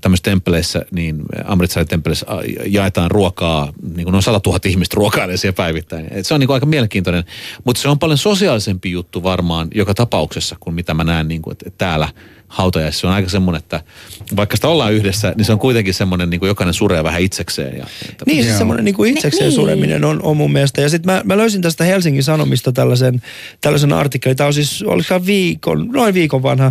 tämmöisissä temppeleissä, niin Amritsarin temppeleissä jaetaan ruokaa, niin kuin noin 100 000 ihmistä ruokailee siellä päivittäin. Et se on niin kuin aika mielenkiintoinen, mutta se on paljon sosiaalisempi juttu varmaan joka tapauksessa kuin mitä mä näen, niin kuin, että täällä hautajaisissa on aika semmoinen, että vaikka sitä ollaan yhdessä, niin se on kuitenkin semmoinen, niin kuin jokainen suree vähän itsekseen. Ja, Niin, siis semmoinen niin kuin itsekseen Niin. sureminen on, on mun mielestä. Ja sitten mä, mä löysin tästä Helsingin Sanomista tällaisen, tällaisen artikkelin. Tämä on siis, oliko viikon, noin viikon vanha.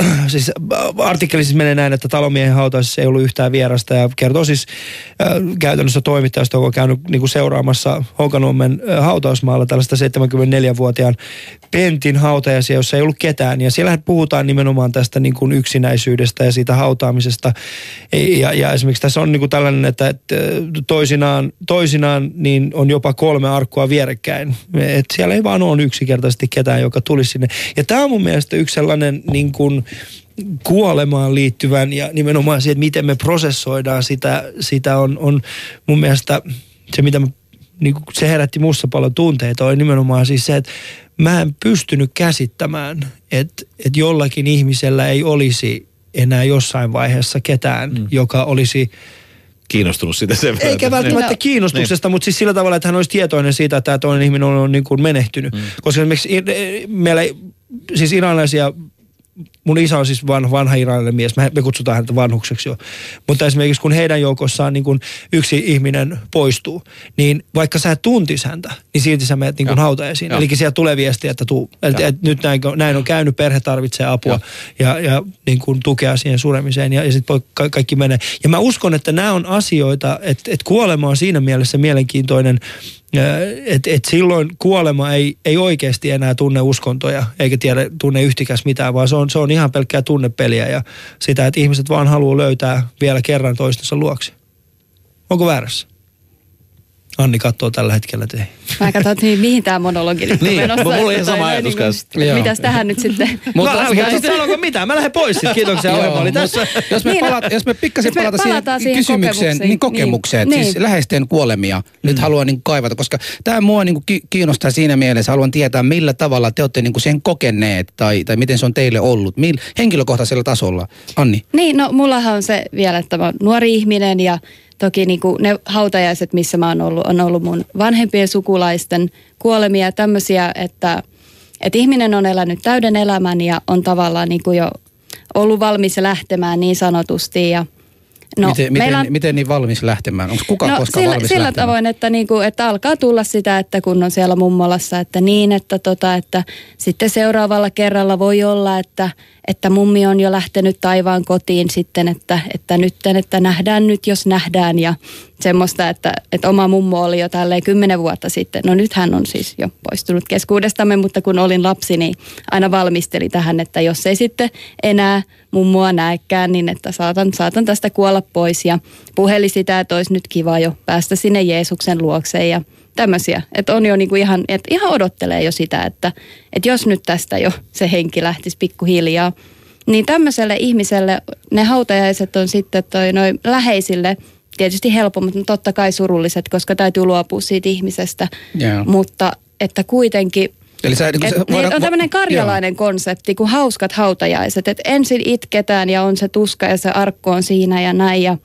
Äh, *clears throat* siis äh, artikkeli siis menee näin, että talonmiehen hautaisessa ei ollut yhtään vierasta ja kertoo siis äh, käytännössä toimittajasta, joka on käynyt niin kuin seuraamassa Honkanuomen äh, hautausmaalla tällaista 74-vuotiaan Pentin hautajaisia, jossa ei ollut ketään. Ja siellähän puhutaan nimenomaan tästä niin kuin yksinäisyydestä ja siitä hautaamisesta. Ja, ja esimerkiksi tässä on niin kuin tällainen, että, että toisinaan, toisinaan niin on jopa kolme arkkua vierekkäin. Et siellä ei vaan ole yksinkertaisesti ketään, joka tulisi sinne. Ja tämä on mun mielestä yksi sellainen niin kuin kuolemaan liittyvän ja nimenomaan siihen, että miten me prosessoidaan sitä, sitä on, on mun mielestä se, mitä mä, niin kuin se herätti musta paljon tunteita, on nimenomaan siis se, että mä en pystynyt käsittämään, että, että jollakin ihmisellä ei olisi enää jossain vaiheessa ketään, mm. joka olisi Kiinnostunut siitä sen verran. eikä välttämättä Niin. kiinnostuksesta, mutta siis sillä tavalla, että hän olisi tietoinen siitä, että tämä toinen ihminen on, niin kuin menehtynyt. Mm. Koska esimerkiksi i- meillä, ei- siis iranilaisia, mun isä on siis vanha, vanha iranilainen mies, me, me kutsutaan häntä vanhukseksi jo. Mutta esimerkiksi kun heidän joukossaan niin kuin yksi ihminen poistuu, niin vaikka sä et tuntis häntä, niin silti sä menet niin Joo. hautajaisiin. Eli sieltä tulee viesti, että tuu, et, Joo. et nyt näin, näin on käynyt, perhe tarvitsee apua ja, ja niin kuin tukea siihen suremiseen ja, ja sitten ka- kaikki menee. Ja mä uskon, että nämä on asioita, että, että kuolema on siinä mielessä mielenkiintoinen, että et silloin kuolema ei, ei oikeasti enää tunne uskontoja eikä tiedä, tunne yhtikäs mitään, vaan se on, se on ihan pelkkää tunnepeliä ja sitä, että ihmiset vaan haluaa löytää vielä kerran toistensa luokse. Onko väärässä? Anni katsoo tällä hetkellä teihin. Mä katson, että niin, mihin tämä monologi nyt on Niin, menossa. mulla oli sama ajatus. Joo. Mitäs tähän nyt sitten? *laughs* Mutta- no, älkää sitten sanoko mitään. Mä lähden pois sitten. Kiitoksia Joo, ohjelma oli tässä. Jos me, Niin, palata, jos me pikkasen palata siihen, siihen kysymykseen, kokemukseen, niin kokemukseen, niin. siis Niin. läheisten kuolemia, nyt haluan niin kaivata, koska tämä mua niin ki- kiinnostaa siinä mielessä, haluan tietää millä tavalla te olette niin sen kokeneet tai, tai miten se on teille ollut, Mil, henkilökohtaisella tasolla. Anni. Niin, no mullahan on se vielä, että mä oon nuori ihminen ja toki niin kuin ne hautajaiset, missä mä oon ollut, on ollut mun vanhempien sukulaisten kuolemia ja tämmöisiä, että, että ihminen on elänyt täyden elämän ja on tavallaan niin kuin jo ollut valmis lähtemään niin sanotusti ja No, miten, miten, on- miten niin valmis lähtemään? Onko kukaan no, koskaan sillä, valmis sillä lähtemään? tavoin, että, niinku, että alkaa tulla sitä, että kun on siellä mummolassa, että niin, että, tota, että sitten seuraavalla kerralla voi olla, että, että mummi on jo lähtenyt taivaan kotiin sitten, että, että nyt, että nähdään nyt, jos nähdään ja semmoista, että, että oma mummo oli jo tälleen kymmenen vuotta sitten. No nyt hän on siis jo poistunut keskuudestamme, mutta kun olin lapsi, niin aina valmisteli tähän, että jos ei sitten enää mummoa näekään, niin että saatan, saatan tästä kuolla pois ja puheli sitä, että olisi nyt kiva jo päästä sinne Jeesuksen luokse ja tämmöisiä. Että on jo niinku ihan, että ihan odottelee jo sitä, että, että jos nyt tästä jo se henki lähtisi pikkuhiljaa, niin tämmöiselle ihmiselle ne hautajaiset on sitten toi noin läheisille tietysti helpommat, mutta totta kai surulliset, koska täytyy luopua siitä ihmisestä. Joo. Mutta että kuitenkin Eli sä, niin et, se, niin, on tämmöinen karjalainen konsepti kuin hauskat hautajaiset, että ensin itketään ja on se tuska ja se arkku on siinä ja näin ja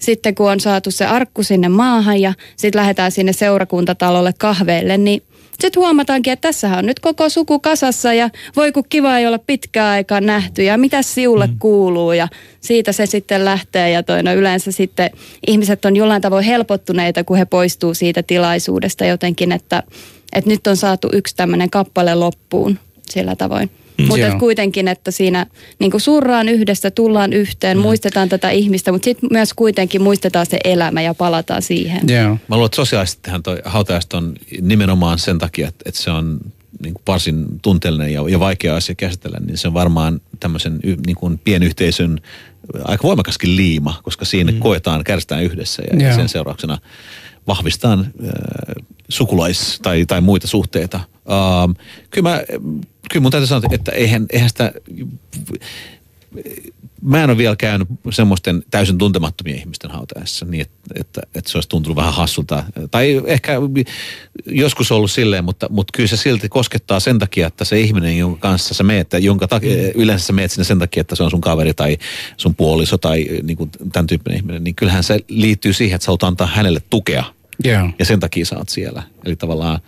sitten kun on saatu se arkku sinne maahan ja sitten lähdetään sinne seurakuntatalolle kahveille, niin sitten huomataankin, että tässähän on nyt koko suku kasassa ja voi kun kiva ei olla pitkään aikaa nähty ja mitä siulle mm. kuuluu ja siitä se sitten lähtee ja toi, no yleensä sitten ihmiset on jollain tavoin helpottuneita, kun he poistuu siitä tilaisuudesta jotenkin, että, että nyt on saatu yksi tämmöinen kappale loppuun sillä tavoin. Mm, mutta Joo. kuitenkin, että siinä niin surraan yhdessä, tullaan yhteen, mm. muistetaan tätä ihmistä, mutta sitten myös kuitenkin muistetaan se elämä ja palataan siihen. Joo. Mä luulen, että sosiaalisestihan toi hautajaiset on nimenomaan sen takia, että, että se on niin kuin varsin tunteellinen ja, ja vaikea asia käsitellä, niin se on varmaan tämmöisen y, niin kuin pienyhteisön aika voimakaskin liima, koska siinä mm. koetaan, kärsitään yhdessä ja, ja Joo. sen seurauksena vahvistaan äh, sukulais- tai, tai muita suhteita. Ähm, kyllä, mä, kyllä mun täytyy sanoa, että eihän, eihän sitä mä en ole vielä käynyt semmoisten täysin tuntemattomien ihmisten hautajaisissa niin, että, että, että se olisi tuntunut vähän hassulta. Tai ehkä joskus ollut silleen, mutta, mutta kyllä se silti koskettaa sen takia, että se ihminen, jonka kanssa sä meet, jonka takia, yleensä sä meet sinne sen takia, että se on sun kaveri tai sun puoliso tai niin kuin tämän tyyppinen ihminen, niin kyllähän se liittyy siihen, että sä haluat antaa hänelle tukea Joo. ja sen takia sä oot siellä. Eli tavallaan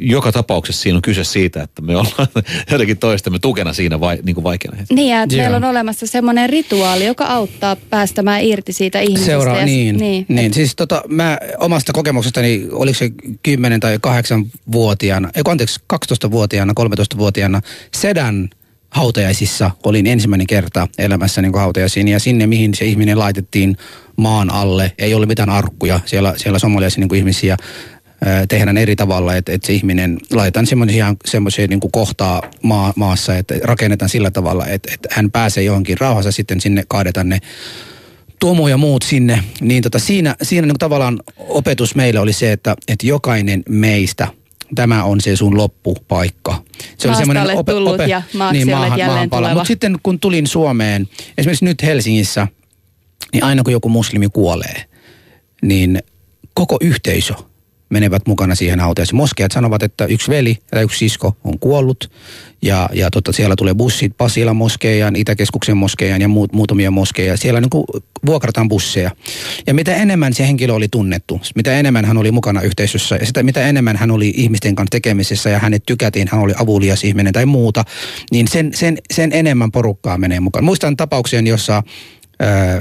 joka tapauksessa siinä on kyse siitä, että me ollaan *laughs* jotenkin toistamme tukena siinä vai, niin kuin vaikeana hetkellä. Niin, ja että Joo. meillä on olemassa semmoinen rituaali, joka auttaa päästämään irti siitä ihmisestä. Seuraa, ja, niin, niin. niin. niin. Siis tota, mä omasta kokemuksestani, oliko se 10 tai 8-vuotiaana, ei kun anteeksi, 12-vuotiaana, 13-vuotiaana sedän hautajaisissa. Olin ensimmäinen kerta elämässä niin hautajaisiin ja sinne mihin se ihminen laitettiin maan alle, ei ollut mitään arkkuja, siellä, siellä somaliaisia niin ihmisiä ää, tehdään eri tavalla, että, että se ihminen laitetaan semmoisia, semmoisia niin kohtaa maa, maassa, että rakennetaan sillä tavalla, että, että hän pääsee johonkin rauhassa, sitten sinne kaadetaan ne Tomu ja muut sinne, niin tota siinä, siinä niin tavallaan opetus meille oli se, että, että jokainen meistä, tämä on se sun loppupaikka. Se Maasta olet tullut ja maaksi olet jälleen tuleva. Mutta sitten kun tulin Suomeen, esimerkiksi nyt Helsingissä, niin aina kun joku muslimi kuolee, niin koko yhteisö menevät mukana siihen hautajaisiin. Moskeat sanovat, että yksi veli tai yksi sisko on kuollut ja, ja tota, siellä tulee bussit Pasilan moskeijan, Itäkeskuksen moskeijan ja muut, muutamia moskeja. Siellä niin kuin vuokrataan busseja. Ja mitä enemmän se henkilö oli tunnettu, mitä enemmän hän oli mukana yhteisössä ja sitä mitä enemmän hän oli ihmisten kanssa tekemisessä ja hänet tykätiin, hän oli avulias ihminen tai muuta, niin sen, sen, sen enemmän porukkaa menee mukaan. Muistan tapauksen, jossa ää,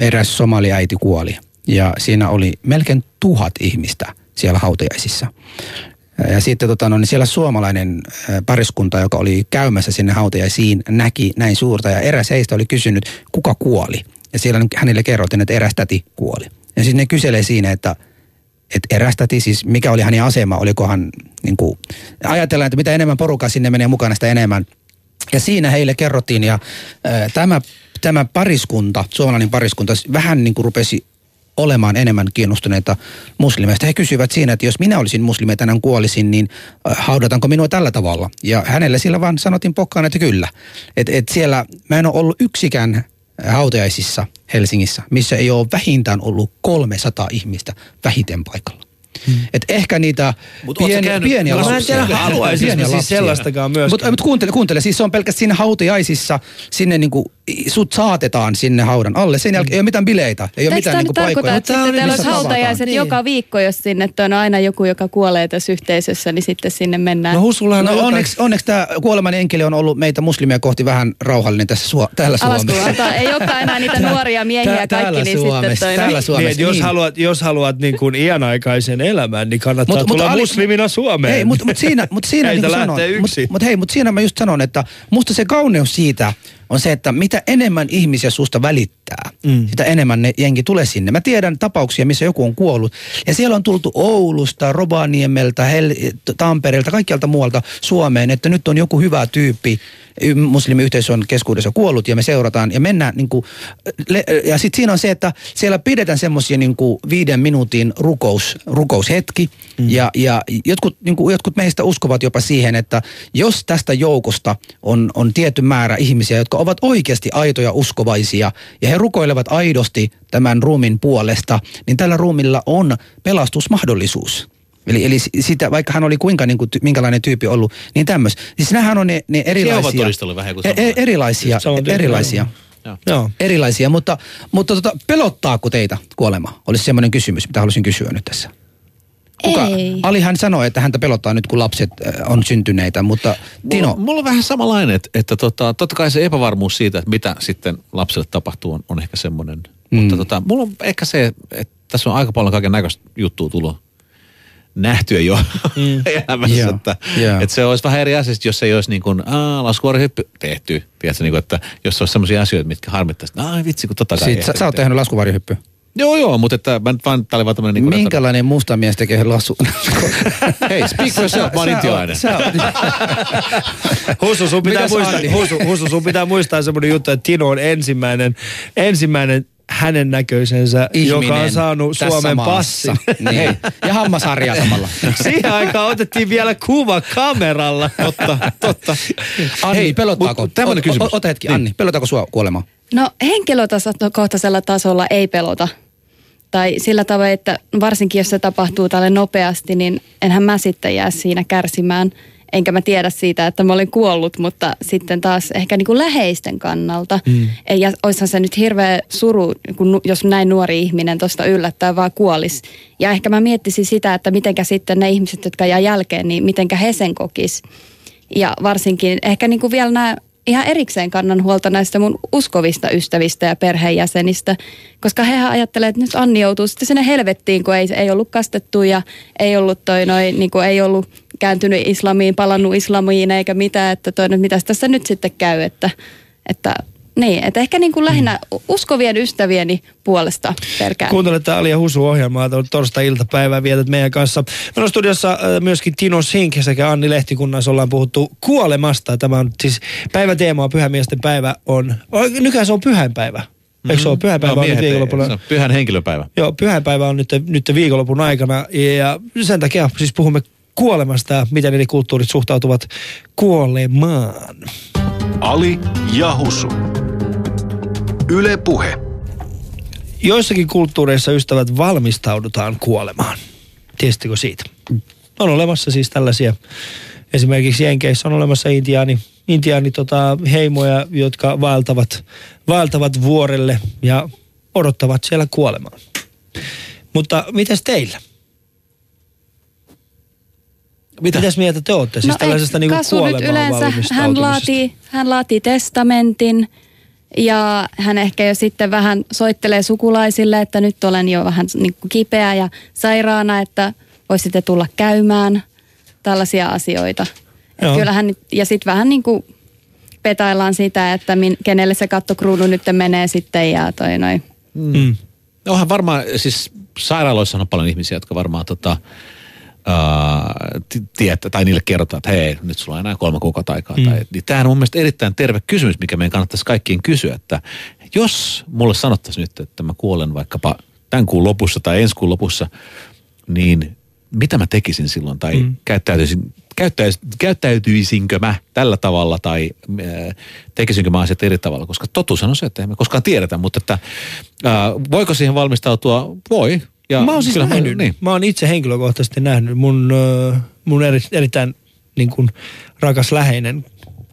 eräs somaliäiti kuoli ja siinä oli melkein tuhat ihmistä siellä hautajaisissa. Ja sitten tota, no, niin siellä suomalainen pariskunta, joka oli käymässä sinne hautajaisiin, näki näin suurta ja eräs heistä oli kysynyt, kuka kuoli. Ja siellä hänelle kerrottiin, että eräs täti kuoli. Ja sitten ne kyselee siinä, että että eräs täti, siis mikä oli hänen asema, oliko hän, niin kuin, ajatellaan, että mitä enemmän porukkaa sinne menee mukana, sitä enemmän. Ja siinä heille kerrottiin ja ää, tämä, tämä pariskunta, suomalainen pariskunta, vähän niin kuin rupesi olemaan enemmän kiinnostuneita muslimeista. He kysyivät siinä, että jos minä olisin muslimi ja tänään kuolisin, niin äh, haudatanko minua tällä tavalla? Ja hänelle sillä vaan sanotin pokkaan, että kyllä. Et, et siellä, mä en ole ollut yksikään hautajaisissa Helsingissä, missä ei ole vähintään ollut 300 ihmistä vähiten paikalla. Hmm. Et ehkä niitä Mut pieni, käynyt- pieniä No mä en lapsia. tiedä, haluaisinko *laughs* pieniä siis lapsia. sellaistakaan myöskään. Mutta mut kuuntele, kuuntele, siis se on pelkästään siinä hautajaisissa, sinne niinku, sut saatetaan sinne haudan alle. Sen jälkeen ei ole mitään bileitä, ei ole Eikö mitään tämä niinku paikkoja. että Tää on olisi hautajaiset Niin. joka viikko, jos sinne että on aina joku, joka kuolee tässä yhteisössä, niin sitten sinne mennään. No Husullahan No on onneksi, onneksi tämä kuolemainen enkeli on ollut meitä muslimia kohti vähän rauhallinen tässä Suo- täällä Suomessa. Ei olekaan enää niitä nuoria miehiä Tää- kaikki, täällä niin Suomessa, sitten toi, täällä no, Suomessa. Niin, jos, niin. haluat, jos haluat niin kuin ianaikaisen elämän, niin kannattaa Mut- tulla mut muslimina Suomeen. Ei, mutta mut siinä, mut siinä niin sanon, mut, mut hei, mutta siinä mä just sanon, että musta se kauneus siitä on se, että mitä enemmän ihmisiä susta välittää, mm. sitä enemmän ne jengi tulee sinne. Mä tiedän tapauksia, missä joku on kuollut ja siellä on tultu Oulusta, Rovaniemeltä, Hel- Tampereelta, kaikkialta muualta Suomeen, että nyt on joku hyvä tyyppi muslimiyhteisön keskuudessa kuollut ja me seurataan ja mennään niin kuin, ja sitten siinä on se, että siellä pidetään semmoisia niin kuin viiden minuutin rukous, rukoushetki mm. ja, ja jotkut, niin kuin, jotkut meistä uskovat jopa siihen, että jos tästä joukosta on, on tietty määrä ihmisiä, jotka ovat oikeasti aitoja uskovaisia ja he rukoilevat aidosti tämän ruumin puolesta, niin tällä ruumilla on pelastusmahdollisuus. Eli, eli sitä, vaikka hän oli kuinka niin kuin, minkälainen tyyppi ollut, niin tämmöistä. Siis nämähän on ne, ne erilaisia. Vähän kuin e- e- erilaisia, erilaisia. Joo. Joo. Erilaisia, mutta, mutta tota, pelottaako teitä kuolema? Olisi semmoinen kysymys, mitä haluaisin kysyä nyt tässä. Ei. Ali hän sanoi, että häntä pelottaa nyt, kun lapset äh, on syntyneitä, mutta Tino, Mulla, mulla on vähän samanlainen, että, että tota, totta kai se epävarmuus siitä, että mitä sitten lapselle tapahtuu, on, on ehkä semmoinen. Mm. Mutta tota, mulla on ehkä se, että tässä on aika paljon kaiken näköistä juttua tullut nähtyä jo mm. *laughs* elämässä, Joo, että, joo. että se olisi vähän eri asia, jos ei olisi niin kuin, aah, laskuvarjohyppy tehty. Tiedätkö, niin kuin, että jos olisi sellaisia asioita, mitkä harmittaisi, että ai vitsi, kun tota kai ei sä, sä oot tehnyt laskuvarjohyppy. Joo, joo, mutta että mä nyt vaan, tää oli vaan tämmöinen niin kuin, Minkälainen musta mies tekee lasku? *laughs* Hei, speak for yourself, mä oon intialainen. Husu, sun pitää, muistaa? Husu, Husu, sun pitää muistaa semmoinen juttu, että Tino on ensimmäinen, ensimmäinen hänen näköisensä, joka on ihminen saanut Suomen passin. Niin. Ja hammasharjaa samalla. Siihen aikaan otettiin vielä kuva kameralla. Totta, totta. Anni, Hei, pelottaako? mut tämmönen o- kysymys. Ota hetki, Niin. Anni, pelottaako sua kuolema? No henkilökohtaisella tasolla ei pelota. Tai sillä tavoin, että varsinkin jos se tapahtuu tälle nopeasti, niin enhän mä sitten jää siinä kärsimään. enkä mä tiedä siitä, että mä olen kuollut, mutta sitten taas ehkä niin kuin läheisten kannalta. Mm. Ja olisihan se nyt hirveä suru, kun, jos näin nuori ihminen tuosta yllättää vaan kuolis. Ja ehkä mä miettisin sitä, että mitenkä sitten ne ihmiset, jotka jää jälkeen, niin mitenkä he sen kokis. Ja varsinkin ehkä niin kuin vielä nämä ihan erikseen kannan huolta näistä mun uskovista ystävistä ja perheenjäsenistä, koska he ajattelee, että nyt Anni joutuu sitten sinne helvettiin, kun ei, ei ollut kastettu ja ei ollut toi noin, niin kuin ei ollut kääntynyt islamiin, palannut islamiin eikä mitään, että toi, mitä tässä nyt sitten käy, että, että niin, että ehkä niin kuin lähinnä uskovien ystävieni puolesta pelkään. Kuuntelette Alia Husu-ohjelmaa, torstai-iltapäivää vietät meidän kanssa. Meillä on studiossa äh, myöskin Tino Sink sekä Anni Lehtikunnassa ollaan puhuttu kuolemasta. Tämä on siis päiväteema on pyhämiesten päivä on, nykyään se on pyhänpäivä. Eikö se ole? Pyhäpäivä no, on nyt viikonloppuna. pyhän henkilöpäivä. Joo, pyhäpäivä on nyt, nyt viikonlopun aikana ja sen takia siis puhumme kuolemasta ja miten eri kulttuurit suhtautuvat kuolemaan. Ali ja Husu. Yle Puhe. Joissakin kulttuureissa ystävät valmistaudutaan kuolemaan. Tiesittekö siitä? On olemassa siis tällaisia, esimerkiksi Jenkeissä on olemassa intiaani, intiaani tota, heimoja, jotka vaeltavat, vaeltavat vuorelle ja odottavat siellä kuolemaan. Mutta mitäs teillä? Mitä? Mitäs mieltä te olette siis no tällaisesta niinku kuolemaan nyt yleensä hän laatii, hän laatii testamentin ja hän ehkä jo sitten vähän soittelee sukulaisille, että nyt olen jo vähän niin kuin kipeä ja sairaana, että voisitte tulla käymään. Tällaisia asioita. kyllähän, ja sitten vähän niin kuin petaillaan sitä, että min, kenelle se kattokruunu nyt menee sitten ja toi noin. Mm. Onhan varmaan, siis sairaaloissa on paljon ihmisiä, jotka varmaan tota, tietää, tai niille kerrotaan, että hei, nyt sulla on enää kolme kuukautta aikaa. Mm. Tai, niin tämähän on mun mielestä erittäin terve kysymys, mikä meidän kannattaisi kaikkien kysyä, että jos mulle sanottaisiin nyt, että mä kuolen vaikkapa tämän kuun lopussa tai ensi kuun lopussa, niin mitä mä tekisin silloin, tai mm. käyttäytyisin, käyttäis, käyttäytyisinkö mä tällä tavalla, tai äh, tekisinkö mä asiat eri tavalla, koska totuus on se, että emme koskaan tiedetä, mutta että äh, voiko siihen valmistautua? Voi, ja mä oon siis nähnyt, niin. mä oon itse henkilökohtaisesti nähnyt, mun, mun eri, erittäin niin kuin rakas läheinen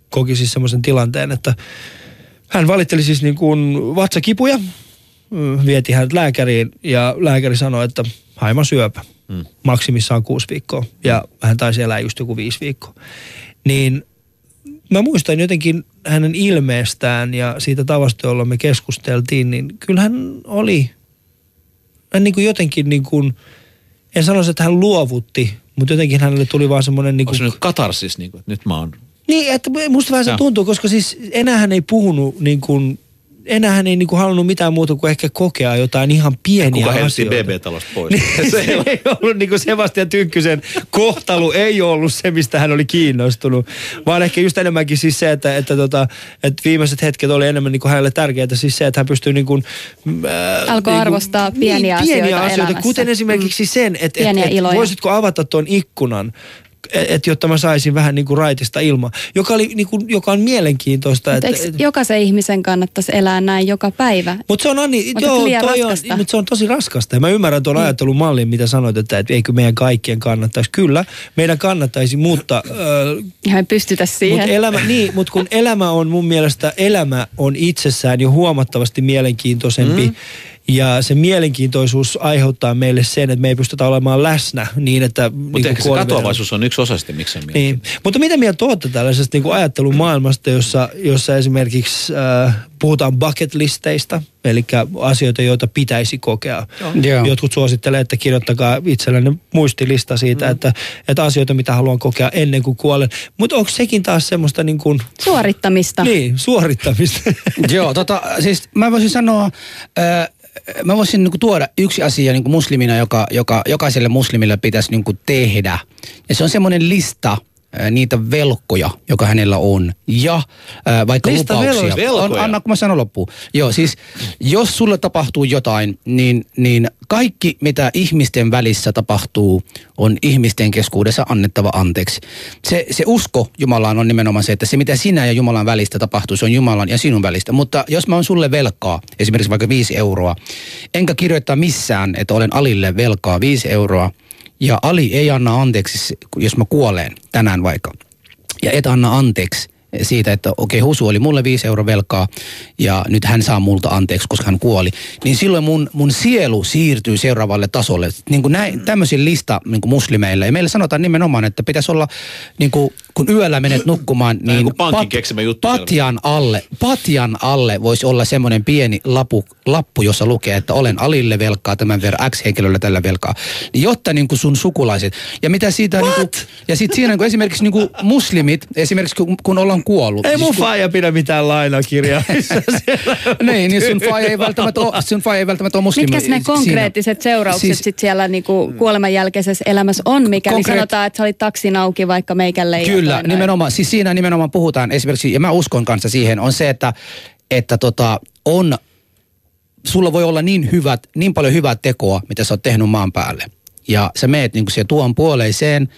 koki siis semmoisen tilanteen, että hän valitteli siis niin kuin vatsakipuja, vieti hänet lääkäriin ja lääkäri sanoi, että haima syöpä, hmm. maksimissaan kuusi viikkoa ja hän taisi elää just joku viisi viikkoa. Niin mä muistan jotenkin hänen ilmeestään ja siitä tavasta, jolla me keskusteltiin, niin kyllähän oli hän niin kuin jotenkin niin kuin, en sanoisi, että hän luovutti, mutta jotenkin hänelle tuli vaan semmoinen... Niin kuin, katarsis, niin kuin, että nyt mä oon... Niin, että musta vähän se tuntuu, koska siis enää hän ei puhunut niin kuin enää hän ei niinku halunnut mitään muuta kuin ehkä kokea jotain ihan pieniä Kuka asioita. Kuka BB-talosta pois? *laughs* Niin, se ei ollut niinku Sebastian Tynkkysen kohtelu ei ollut se, mistä hän oli kiinnostunut, vaan ehkä just enemmänkin siis se, että, että, tota, että viimeiset hetket oli enemmän niinku hänelle tärkeää siis se, että hän pystyy niinku, äh, Alkoi niinku, arvostaa pieniä, niin, pieniä asioita, asioita elämässä. kuten esimerkiksi mm. sen, että et, et, voisitko avata tuon ikkunan, että jotta mä saisin vähän niin kuin raitista ilmaa, joka, oli, niin kuin, joka on mielenkiintoista. Mutta että, eikö jokaisen ihmisen kannattaisi elää näin joka päivä? Mutta se on, Anni, joo, toi on, mutta se on tosi raskasta. Ja mä ymmärrän tuon mm. ajattelun mallin, mitä sanoit, että, että eikö meidän kaikkien kannattaisi. Kyllä, meidän kannattaisi, mutta... Äh, ja me pystytä siihen. Mutta elämä, niin, mutta kun elämä on mun mielestä, elämä on itsessään jo huomattavasti mielenkiintoisempi. Mm ja se mielenkiintoisuus aiheuttaa meille sen, että me ei pystytä olemaan läsnä niin, että... Mutta niin ehkä se katoavaisuus on yksi osa sitten, miksi on niin. Mutta mitä mieltä olette tällaisesta niin ajattelun maailmasta, jossa, jossa esimerkiksi äh, puhutaan bucket listeistä, eli asioita, joita pitäisi kokea. Joo. Jotkut suosittelee, että kirjoittakaa itsellenne muistilista siitä, mm. että, että asioita, mitä haluan kokea ennen kuin kuolen. Mutta onko sekin taas semmoista niin kuin... Suorittamista. Niin, suorittamista. Joo, tota, siis mä voisin sanoa, äh, mä voisin niin kuin, tuoda yksi asia niin kuin muslimina, joka, joka jokaiselle muslimille pitäisi niin kuin, tehdä. Ja se on semmoinen lista, niitä velkoja, joka hänellä on. Ja äh, vaikka Lista lupauksia. Velkoja. On, anna, kun mä sanon loppuun. Joo, siis jos sulle tapahtuu jotain, niin, niin kaikki, mitä ihmisten välissä tapahtuu, on ihmisten keskuudessa annettava anteeksi. Se, se usko Jumalaan on nimenomaan se, että se mitä sinä ja Jumalan välistä tapahtuu, se on Jumalan ja sinun välistä. Mutta jos mä oon sulle velkaa, esimerkiksi vaikka viisi euroa, enkä kirjoittaa missään, että olen Alille velkaa viisi euroa, ja Ali ei anna anteeksi, jos mä kuolen tänään vaikka, ja et anna anteeksi siitä, että okei, okay, Husu oli mulle viisi euro velkaa ja nyt hän saa multa anteeksi, koska hän kuoli. Niin silloin mun, mun sielu siirtyy seuraavalle tasolle. Niin kuin näin, tämmöisiä lista niin kuin muslimeille. Ja meille sanotaan nimenomaan, että pitäisi olla, niin kuin, kun yöllä menet nukkumaan, niin, niin pat, juttu patjan alle, patjan alle voisi olla semmoinen pieni lapu, lappu, jossa lukee, että olen Alille velkaa tämän verran, X-henkilöllä tällä velkaa. Niin jotta niin kuin sun sukulaiset. Ja mitä siitä, niin kuin, ja sitten siinä niin kuin esimerkiksi niin kuin muslimit, esimerkiksi kun, kun ollaan kuollut. Ei siis mun faija pidä mitään lainakirjaa. *laughs* niin, niin sun faija ei välttämättä ole, *laughs* sun faija ei välttämättä ole muslimi. Mitkä ne konkreettiset siinä? seuraukset siis, sit siellä niinku kuoleman jälkeisessä elämässä on, mikäli konkreet... sanotaan, että sä olit taksin auki, vaikka meikälle ei Kyllä, nimenomaan. Siis siinä nimenomaan puhutaan esimerkiksi, ja mä uskon kanssa siihen, on se, että, että tota, on sulla voi olla niin hyvät, niin paljon hyvää tekoa, mitä sä oot tehnyt maan päälle. Ja sä meet niin siihen tuon puoleiseen,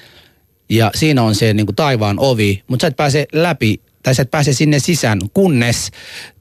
ja siinä on se niin kuin taivaan ovi, mutta sä et pääse läpi tai sä et pääse sinne sisään, kunnes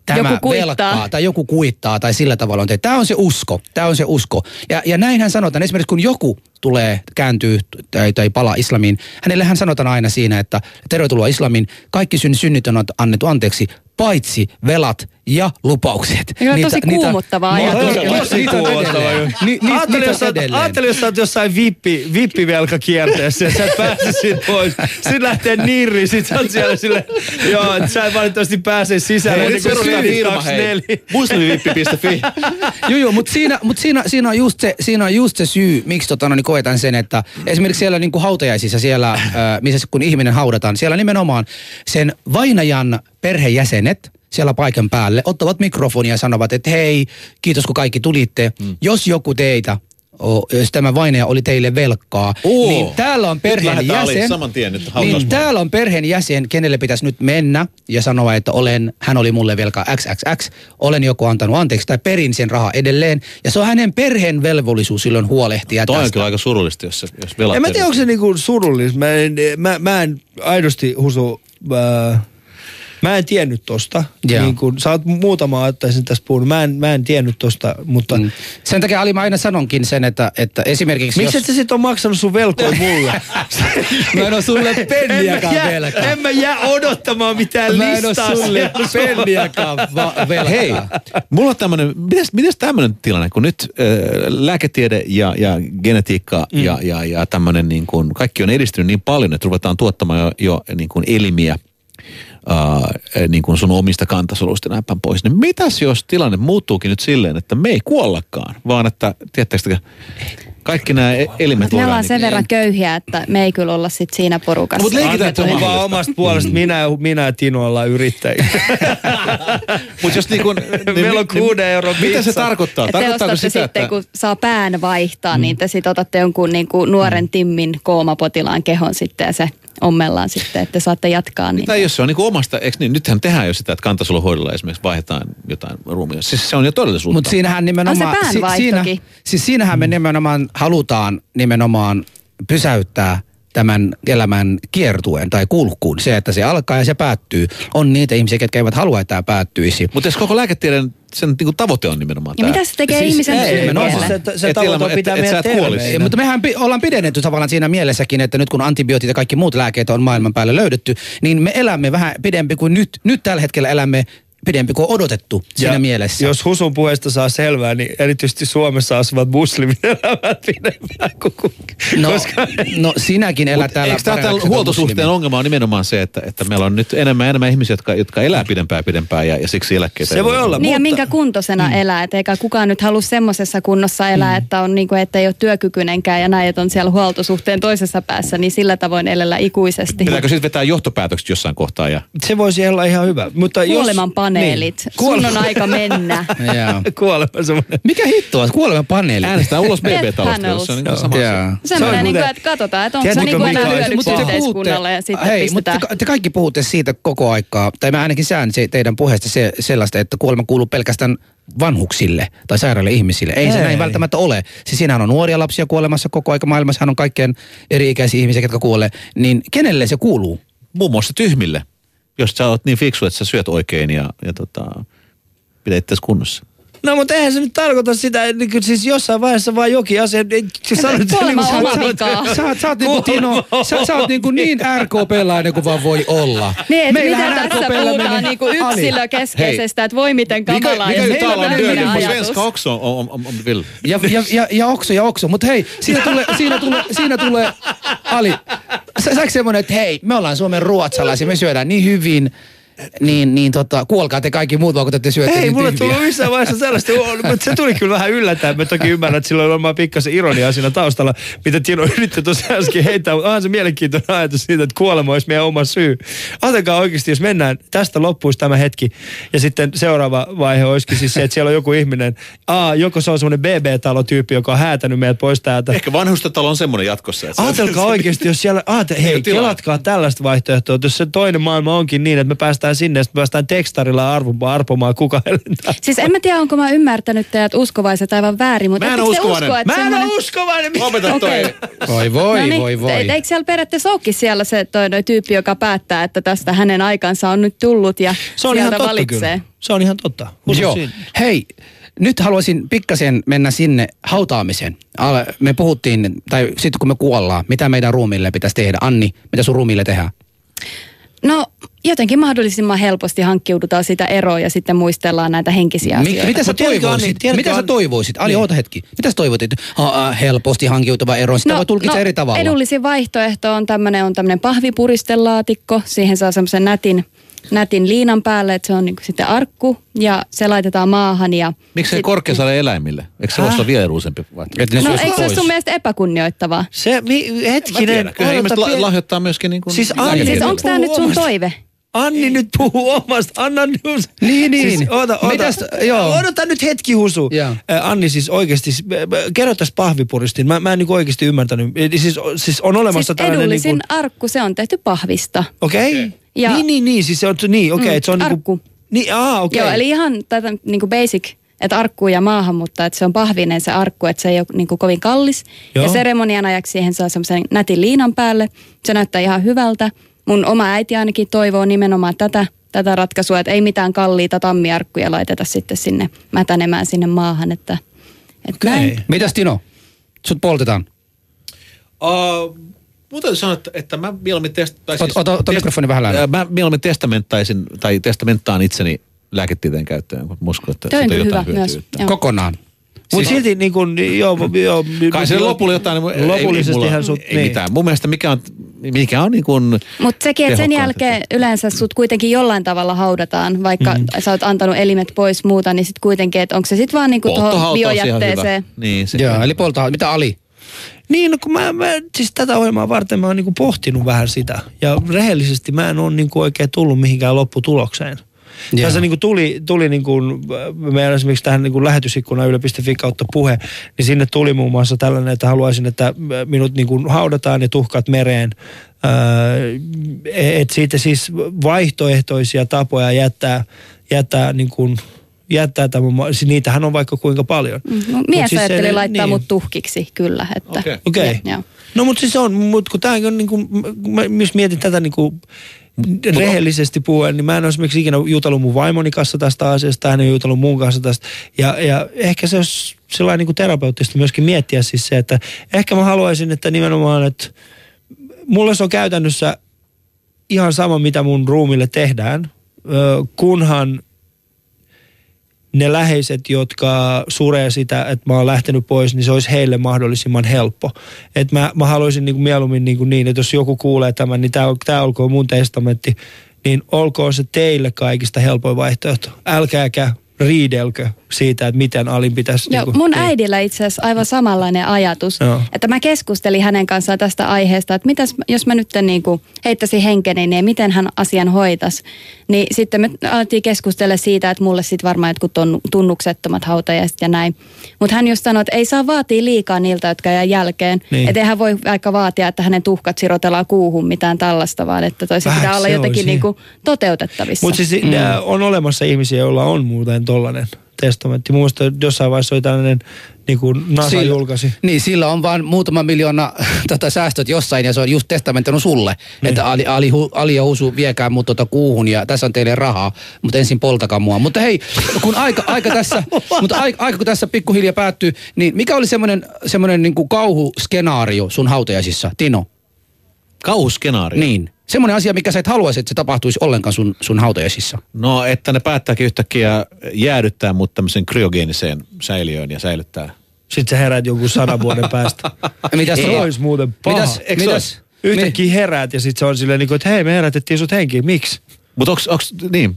tämä joku velkaa tai joku kuittaa tai sillä tavalla on tehty. Tämä on se usko, tämä on se usko. Ja, ja näinhän sanotaan, esimerkiksi kun joku tulee, kääntyy tai, tai palaa islamiin, hänellähän sanotaan aina siinä, että tervetuloa islamiin, kaikki synnit on annettu anteeksi, paitsi velat ja lupaukset. Eikö niitä, tosi kuumuttavaa niitä, Tosi kuumuttavaa. Ajattelin, jos, ajattelin, jos olet jossain vippi, vippivelkakierteessä ja sä et pääse siitä pois. Sitten lähtee nirri, sit sä oot siellä sille, joo, sä et valitettavasti pääse sisään. Hei, nyt perustaa firma, hei. Muslimivippi.fi. *laughs* joo, joo, mutta siinä, mut siinä, siinä, on just se, siinä on just se syy, miksi tota, no, niin koetan sen, että esimerkiksi siellä niin kuin hautajaisissa, siellä, missä kun ihminen haudataan, siellä nimenomaan sen vainajan perhejäsenet siellä paikan päälle, ottavat mikrofonia ja sanovat, että hei, kiitos kun kaikki tulitte. Mm. Jos joku teitä tämä vainaja oli teille velkaa, Oo, niin täällä on perheen jäsen, saman tien, että niin täällä on perheen jäsen, kenelle pitäisi nyt mennä ja sanoa, että olen, hän oli mulle velkaa XXX, olen joko antanut anteeksi tai perin sen rahaa edelleen. Ja se on hänen perheen velvollisuus silloin huolehtia Toi tästä. on kyllä aika surullista, jos, jos velat... En mä tiedä, onko se niinku surullista. Mä en, mä, mä en aidosti husu... Äh, Mä en tiennyt tosta. Niin kun, sä oot muutama ottaisin tässä puhunut. Mä en, mä en tiennyt tosta, mutta... Mm. Sen takia Ali, mä aina sanonkin sen, että, että esimerkiksi Miksi jos... et sä sit on maksanut sun velkoja mulle? *laughs* mä en oo sulle *laughs* penniäkään velkaa. En mä jää odottamaan mitään mä listaa. Mä en oo sulle penniäkään va- velkaa. Hei, mulla on tämmönen, mitäs, mitäs tämmönen tilanne, kun nyt äh, lääketiede ja, ja genetiikka mm. ja, ja, ja tämmönen niin kuin, kaikki on edistynyt niin paljon, että ruvetaan tuottamaan jo, jo niin kuin elimiä – äh, niin kuin sun omista kantasoluista näin pois. Niin mitäs jos tilanne muuttuukin nyt silleen, että me ei kuollakaan, vaan että, tiedättekö, kaikki nämä e- elimet Me ollaan niin, sen verran köyhiä, että me ei kyllä olla sit siinä porukassa. Mutta leikitään, että on vaan omasta puolesta. Mm. Minä, minä ja Tino ollaan yrittäjiä. *laughs* Mutta jos niin kun, niin, Meillä on niin, kuuden euron Mitä se tarkoittaa? Te Tarkoittaako sitä, sitten, että... kun saa pään vaihtaa, mm. niin te sitten otatte jonkun niin kuin nuoren mm. Timmin koomapotilaan kehon sitten ja se ommellaan sitten, että saatte jatkaa. Niin. Tai jos se on niin kuin omasta, eikö niin, nythän tehdään jo sitä, että kantasoluhoidolla esimerkiksi vaihdetaan jotain ruumia. Siis se on jo todellisuutta. Mutta siinähän nimenomaan, si, siinä, siis siinähän me nimenomaan halutaan nimenomaan pysäyttää tämän elämän kiertuen tai kulkuun. Se, että se alkaa ja se päättyy. On niitä ihmisiä, ketkä eivät halua, että tämä päättyisi. Mutta jos koko lääketieden sen niin kuin tavoite on nimenomaan ja tämä. mitä se tekee siis, ihmisen ei, Se, se et tavoite on pitää et, meidät terveenä. Mutta mehän pi- ollaan pidennetty tavallaan siinä mielessäkin, että nyt kun antibiootit ja kaikki muut lääkkeet on maailman päälle löydetty, niin me elämme vähän pidempi kuin nyt. Nyt tällä hetkellä elämme pidempi kuin odotettu siinä ja mielessä. Jos Husun puheesta saa selvää, niin erityisesti Suomessa asuvat muslimit elävät pidempään kuin no, koska... no sinäkin elät täällä. Eikö tämä huoltosuhteen ongelma on nimenomaan se, että, että meillä on nyt enemmän enemmän ihmisiä, jotka, jotka elää pidempään pidempään ja, ja siksi eläkkeitä Se voi olla. Niin mutta... ja minkä kuntoisena mm. elää, että eikä kukaan nyt halua semmoisessa kunnossa elää, mm. että on niin kuin, että ei ole työkykyinenkään ja näin, että on siellä huoltosuhteen toisessa päässä, niin sillä tavoin elellä ikuisesti. Pitääkö sitten vetää johtopäätökset jossain kohtaa? Ja... Se voisi olla ihan hyvä. Mutta jos paneelit. Niin. Sun on aika mennä. *laughs* Kuolema semmoinen. Mikä hitto on? Kuolema paneeli. Äänestää ulos BB-talosta, se on niin sama asia. Semmoinen, niin kuin, että katsotaan, että onko se niin kuin enää hyödyksi yhteiskunnalle ja sitten hei, pistetään. Mutta te kaikki puhutte siitä koko aikaa, tai mä ainakin sään se, teidän puheesta se, sellaista, että kuolema kuuluu pelkästään vanhuksille tai sairaille ihmisille. Ei, Ei se näin välttämättä ole. Siis siinähän on nuoria lapsia kuolemassa koko aika maailmassa, on kaikkien eri-ikäisiä ihmisiä, jotka kuolee. Niin kenelle se kuuluu? Muun muassa tyhmille jos sä oot niin fiksu, että sä syöt oikein ja, ja tota, pidät itse kunnossa. No mutta eihän se nyt tarkoita sitä, että niin siis jossain vaiheessa vaan jokin asia. sanoit, Kuolema niin on kuin-. Sä, oot- sä oot niinku, Tino, sä, sä oot niinku niin RKP-lainen kuin vaan voi olla. Niin, että miten tässä puhutaan niinku Ali. yksilökeskeisestä, että voi miten kamalaa. ja sitten uttalar tämmöinen döden ajatus. svenska också om, om, om du vill? Ja, ja, ja, ja okso, ja okso. Mutta hei, siinä tulee, siinä tulee, siinä tulee, Ali, sä, sä semmonen, että hei, me ollaan Suomen ruotsalaisia, me syödään niin hyvin, niin, niin tota, kuolkaa te kaikki muut, vaan kun te syötte Ei, niin mulle tyhmiä. tullut missään vaiheessa sellaista, mutta se tuli kyllä vähän yllättäen. Mä toki ymmärrän, että sillä on varmaan pikkasen ironiaa siinä taustalla, mitä Tino yritti tuossa äsken heittää. mutta Onhan se mielenkiintoinen ajatus siitä, että kuolema olisi meidän oma syy. Ajatelkaa oikeasti, jos mennään, tästä loppuisi tämä hetki. Ja sitten seuraava vaihe olisikin siis se, että siellä on joku ihminen. A, joko se on semmoinen BB-talotyyppi, joka on häätänyt meidät pois täältä. Ehkä vanhustentalo on semmoinen jatkossa. Että se- Ajatelkaa oikeasti, jos siellä, aate, hei, kelatkaa tällaista vaihtoehtoa, että jos se toinen maailma onkin niin, että me päästään sinne, ja sitten päästään tekstarilla arvomaan, arpomaan kuka *laughs* lentää. Siis en mä tiedä, onko mä ymmärtänyt teidät uskovaiset aivan väärin, mutta Mä en te uskovainen. usko, että Mä en semmoinen... ole uskovainen. Lopeta toi. Voi voi, no niin, voi voi. et Eikö siellä periaatteessa olekin siellä se toi, toi tyyppi, joka päättää, että tästä hänen aikansa on nyt tullut ja Se on ihan sieltä totta valitsee? kyllä. Se on ihan totta. Usko Joo. siinä. Hei, nyt haluaisin pikkasen mennä sinne hautaamiseen. Me puhuttiin, tai sitten kun me kuollaan, mitä meidän ruumiille pitäisi tehdä? Anni, mitä sun ruumiille tehdään? No jotenkin mahdollisimman helposti hankkiudutaan sitä eroa ja sitten muistellaan näitä henkisiä asioita. mitä sä toivoisit? Anni, tiedätkö, mitä sä toivoisit? Ali, Niin. oota hetki. Mitä sä toivoit? Ha, äh, helposti hankkiutuva ero, sitä voi tulkita eri tavalla. Edullisin vaihtoehto on tämmöinen on tämmöinen pahvipuristelaatikko. Siihen saa semmoisen nätin, nätin liinan päälle, että se on niinku sitten arkku ja se laitetaan maahan. Ja Miksi se sit- korkeasalle eläimille? Eikö se ole vielä vaihtoehto? Että ne No eikö se ole sun mielestä epäkunnioittavaa? Se, mi, hetkinen. kyllä ihmiset la- lahjoittaa myöskin niin kuin Siis Anni- Siis onko tämä nyt sun toive? Anni nyt puhuu omasta. Anna nyt. Niin, niin. Siis, oota, oota. Mitäs- joo. Odota nyt hetki husu. Joo. Anni siis oikeasti, kerro tästä pahvipuristin. Mä, mä en niinku oikeasti ymmärtänyt. Siis, siis on olemassa Siis tällainen edullisin niinku, arkku, se on tehty pahvista. okei. Okay. Ja- Niin, niin, niin. Siis se on, niin, okei. Okay, Mm, se on arkku. Niinku, niin, aa, okei. Joo, eli ihan tätä niinku basic, että arkku ja maahan, mutta että se on pahvinen se arkku, että se ei ole niinku kovin kallis. Joo. Ja seremonian ajaksi siihen saa semmoisen nätin liinan päälle. Se näyttää ihan hyvältä. Mun oma äiti ainakin toivoo nimenomaan tätä, tätä ratkaisua, että ei mitään kalliita tammiarkkuja laiteta sitten sinne mätänemään sinne maahan. Että, että Okei. näin. Mitäs Tino? Sut poltetaan. Uh, Mun täytyy sanoa, että, että mä mieluummin testaisin... Ota- ota- ota mikrofoni vähän lähelle. Mä mieluummin testamenttaisin, tai testamentaan itseni lääketieteen käyttöön, kun uskon, että on on hyvä jotain myös. Kokonaan. Mutta Siis- silti niin kuin, joo, joo. Kai se lopulla jotain... ei Lopullisesti mulla- ihan sut, Ei niin. mitään. Mun mielestä mikä on, mikä on niin kuin... Mutta sekin, että sen jälkeen yleensä sut kuitenkin jollain tavalla haudataan, vaikka mm. sä oot antanut elimet pois muuta, niin sitten kuitenkin, että onko se sitten vaan niinku tuohon Polttohauta olisi ihan biojätteeseen. Niin, se, Joo, eli poltaa. Mitä Ali? Niin, no kun mä, mä, siis tätä ohjelmaa varten mä oon niinku pohtinut vähän sitä. Ja rehellisesti mä en ole niinku oikein tullut mihinkään lopputulokseen. Joo. Tässä niinku tuli, tuli niinku, meidän esimerkiksi tähän niinku lähetysikkuna yle.fi kautta puhe, niin sinne tuli muun muassa tällainen, että haluaisin, että minut niinku haudataan ja tuhkat mereen. Öö, että siitä siis vaihtoehtoisia tapoja jättää, jättää niinku, jättää tämän, siis niitähän on vaikka kuinka paljon. Mm, no, Mut mies siis se- ajatteli laittaa niin. mut tuhkiksi, kyllä. Että, Okei. Okei. Ja- joo. No mutta siis on, mutta kun tämä on niinku, mä myös mietin tätä niinku rehellisesti puhuen, niin mä en ole esimerkiksi ikinä jutellut mun vaimoni kanssa tästä asiasta, hän ei jutellut mun kanssa tästä. Ja, ja ehkä se olisi sellainen niinku terapeuttista myöskin miettiä siis se, että ehkä mä haluaisin, että nimenomaan, että mulle se on käytännössä ihan sama, mitä mun ruumille tehdään, kunhan ne läheiset, jotka suree sitä, että mä oon lähtenyt pois, niin se olisi heille mahdollisimman helppo. Et mä, mä haluaisin niin kuin mieluummin niin, kuin niin, että jos joku kuulee tämän, niin tämä tää olkoon mun testamentti, niin olkoon se teille kaikista helpoin vaihtoehto. Älkääkä riidelkö siitä, että miten alin pitäisi... Joo, niin kuin, mun niin. äidillä itse asiassa aivan samanlainen ajatus, Joo. että mä keskustelin hänen kanssaan tästä aiheesta, että mitäs, jos mä nyt niin kuin heittäisin henkeni, niin miten hän asian hoitas. Niin sitten me alettiin keskustella siitä, että mulle sitten varmaan jotkut tunnuksettomat hautajaiset ja näin. Mutta hän just sanoi, että ei saa vaatia liikaa niiltä, jotka jää jälkeen. Niin. Että eihän voi vaikka vaatia, että hänen tuhkat sirotellaan kuuhun mitään tällaista, vaan että toisi pitää olla jotenkin olisi. niin kuin toteutettavissa. Mutta siis mm. on olemassa ihmisiä, joilla on muuten tollainen testamentti. Muista jossain vaiheessa oli tällainen niin kuin NASA Sillä- julkaisi. Niin, sillä on vaan muutama miljoona *laughs* tota, säästöt jossain ja se on just testamentoinut sulle. Niin. Että Ali, Ali, Ali ja Husu viekää mut tota kuuhun ja tässä on teille rahaa, mutta ensin poltakaa mua. Mutta hei, kun aika, aika tässä, *laughs* mutta aika, aika kun tässä pikkuhiljaa päättyy, niin mikä oli semmoinen, semmoinen niin kuin kauhuskenaario sun hautajaisissa, Tino? Kauhuskenaario. Niin. Semmoinen asia, mikä sä et haluaisi, että se tapahtuisi ollenkaan sun, sun hautajaisissa. No, että ne päättääkin yhtäkkiä jäädyttää mut tämmöisen kryogeeniseen säiliöön ja säilyttää. Sitten sä herät jonkun sadan vuoden päästä. *laughs* Mitäs Se tota- olisi muuten paha. Mitäs, mitäs? Yhtäkkiä heräät ja sitten se on silleen, niin kuin, että hei me herätettiin sut henkiin, miksi? Mutta onks, onks, niin,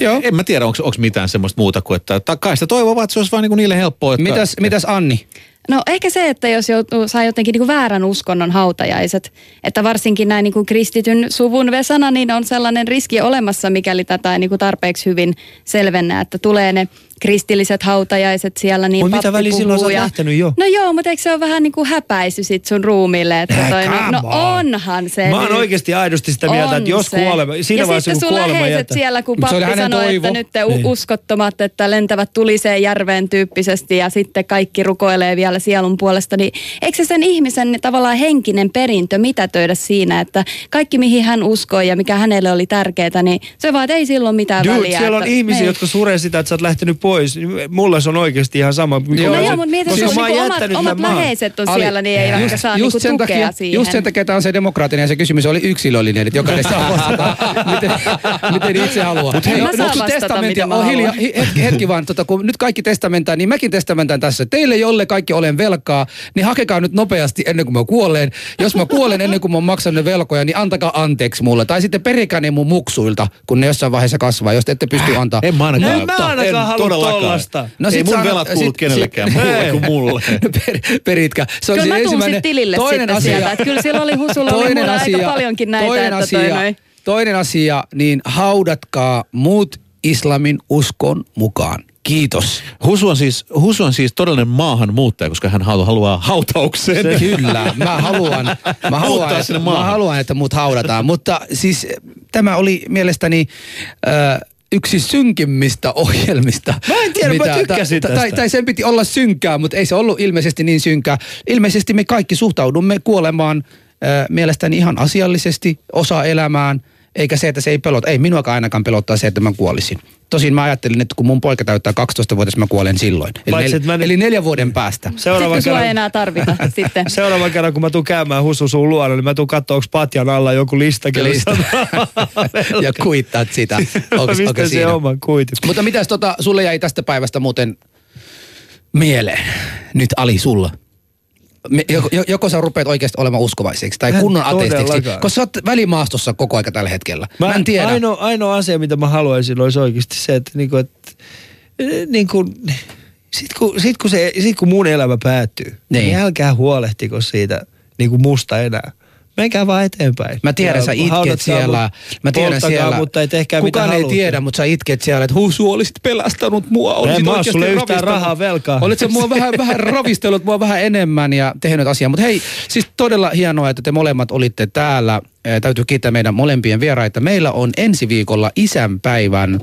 Joo. en mä tiedä, onko mitään semmoista muuta kuin, että kai sitä toivoo vaan, että se olisi vaan niinku niille helppoa. Että, Mitäs, mitäs Anni? No ehkä se, että jos joutuu, saa jotenkin niin kuin väärän uskonnon hautajaiset, että varsinkin näin niin kuin kristityn suvun Vesana, niin on sellainen riski olemassa, mikäli tätä ei niin kuin tarpeeksi hyvin selvennä, että tulee ne kristilliset hautajaiset siellä, niin Mut mitä väliä silloin sä ja- lähtenyt jo? No joo, mutta eikö se ole vähän niin kuin häpäisy sit sun ruumille, että Äh, toi, no, no on. onhan se Mä oon nyt. oikeasti aidosti sitä mieltä, On että jos se. kuolema, siinä ja vaiheessa sitten kun sun kuolema läheiset jättää. siellä, kun pappi sanoi, toivo. että nyt te Niin. uskottomat, että lentävät tuliseen järveen tyyppisesti ja sitten kaikki rukoilee vielä sielun puolesta, niin eikö se sen ihmisen tavallaan henkinen perintö mitätöidä siinä, että kaikki mihin hän uskoi ja mikä hänelle oli tärkeää, niin se vaan, että ei silloin mitään Dude, väliä. siellä on että, ihmisiä, ei. jotka suree sitä, että sä oot lähtenyt pois. Mulle se on oikeasti ihan sama. No joo, mutta mieti, Koska mä niinku omat, omat läheiset on Ali, siellä, niin ei vaikka saa niinku sen tukea takia, siihen. Just sen takia tämä on se demokraattinen ja se kysymys oli yksilöllinen, että jokainen saa *laughs* vastata, miten, miten itse haluaa. Mutta vastata, miten mä oh, hiljaa, hetki, hetki vaan, tota, kun nyt kaikki testamentaa, niin mäkin testamentaan tässä. Teille, jolle kaikki olen velkaa, niin hakekaa nyt nopeasti ennen kuin mä kuolen. Jos mä kuolen ennen kuin mä oon maksanut ne velkoja, niin antakaa anteeksi mulle. Tai sitten perikää ne mun muksuilta, kun ne jossain vaiheessa kasvaa, jos te ette pysty antaa. En mä ainakaan. En mä ainakaan halua todellakaan. tollasta. No Ei sit mun sä annat- velat kuulu sit- kenellekään sit- muulle kuin mulle. *laughs* per, peritkä. Se on Kyllä mä tuun ensimmäinen. tilille toinen sitten asia, sieltä, että kyllä siellä oli Husulla oli mulla aika paljonkin näitä, toinen että asia, toi toinen asia, niin haudatkaa muut islamin uskon mukaan. Kiitos. Husu on siis, Husu on siis todellinen maahanmuuttaja, koska hän halu- haluaa hautaukseen. Se, kyllä, mä haluan, mä *laughs* haluan, että, sinne mä haluan, että mut haudataan. Mutta siis tämä oli mielestäni äh, yksi synkimmistä ohjelmista. Mä en tiedä, mä tykkäsin ta- tästä. Tai, tai sen piti olla synkää, mutta ei se ollut ilmeisesti niin synkää. Ilmeisesti me kaikki suhtaudumme kuolemaan äh, mielestäni ihan asiallisesti, osa elämään, eikä se, että se ei pelota. Ei minuakaan ainakaan pelottaa se, että mä kuolisin. Tosin mä ajattelin, että kun mun poika täyttää 12-vuotias, mä kuolen silloin. Eli, Paitsi, nel, mä eli neljän vuoden päästä. *laughs* Seuraavan Sitten sua ei kerran, enää tarvita *laughs* sitten. seuraavan kerran, kun mä tuun käymään Husu sun luona, niin mä tuun katsoa, onko patjan alla joku lista. Lista. *laughs* ja kuittaat sitä. Onko, Mistä onko se siinä? oman kuitin? Mutta mitäs tota, sulle jäi tästä päivästä muuten mieleen? Nyt Ali sulla. Me, joko, jo- joko sä rupeat oikeasti olemaan uskovaiseksi tai Mä kunnon ateistiksi, koska sä oot välimaastossa koko aika tällä hetkellä. Mä, en tiedä. Ainoa, ainoa asia, mitä mä haluaisin, olisi oikeasti se, että, niinku, että eh, niinku, sit, kun, sit, kun se, sit kun mun elämä päättyy, niin, Niin. niin älkää huolehtiko siitä niinku musta enää. Menkää vaan eteenpäin. Mä tiedän, Ja sä itket siellä. mut, Mä tiedän siellä. mutta ei tehkää Kukaan mitä ei tiedä, mutta sä itket siellä, että husu, olisit pelastanut mua. Olisit mä oo oikeasti sulle yhtään rahaa velkaa. Olit sä mua *laughs* vähän, vähän ravistellut mua vähän enemmän ja tehnyt asiaa. Mutta hei, siis todella hienoa, että te molemmat olitte täällä. Täytyy kiittää meidän molempien vieraita. Meillä on ensi viikolla isänpäivän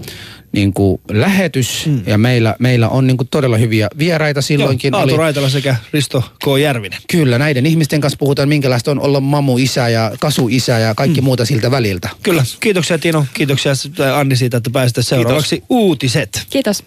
niin kuin lähetys mm. ja meillä, meillä on niin kuin todella hyviä vieraita silloinkin. Joo, Aatu oli, Raitala sekä Risto K. Järvinen. Kyllä, näiden ihmisten kanssa puhutaan, minkälaista on olla mamu-isä ja kasu-isä ja kaikki mm. muuta siltä väliltä. Kyllä. Kiitoksia Tino, kiitoksia Anni siitä, että pääsitte seuraavaksi uutiset. Kiitos.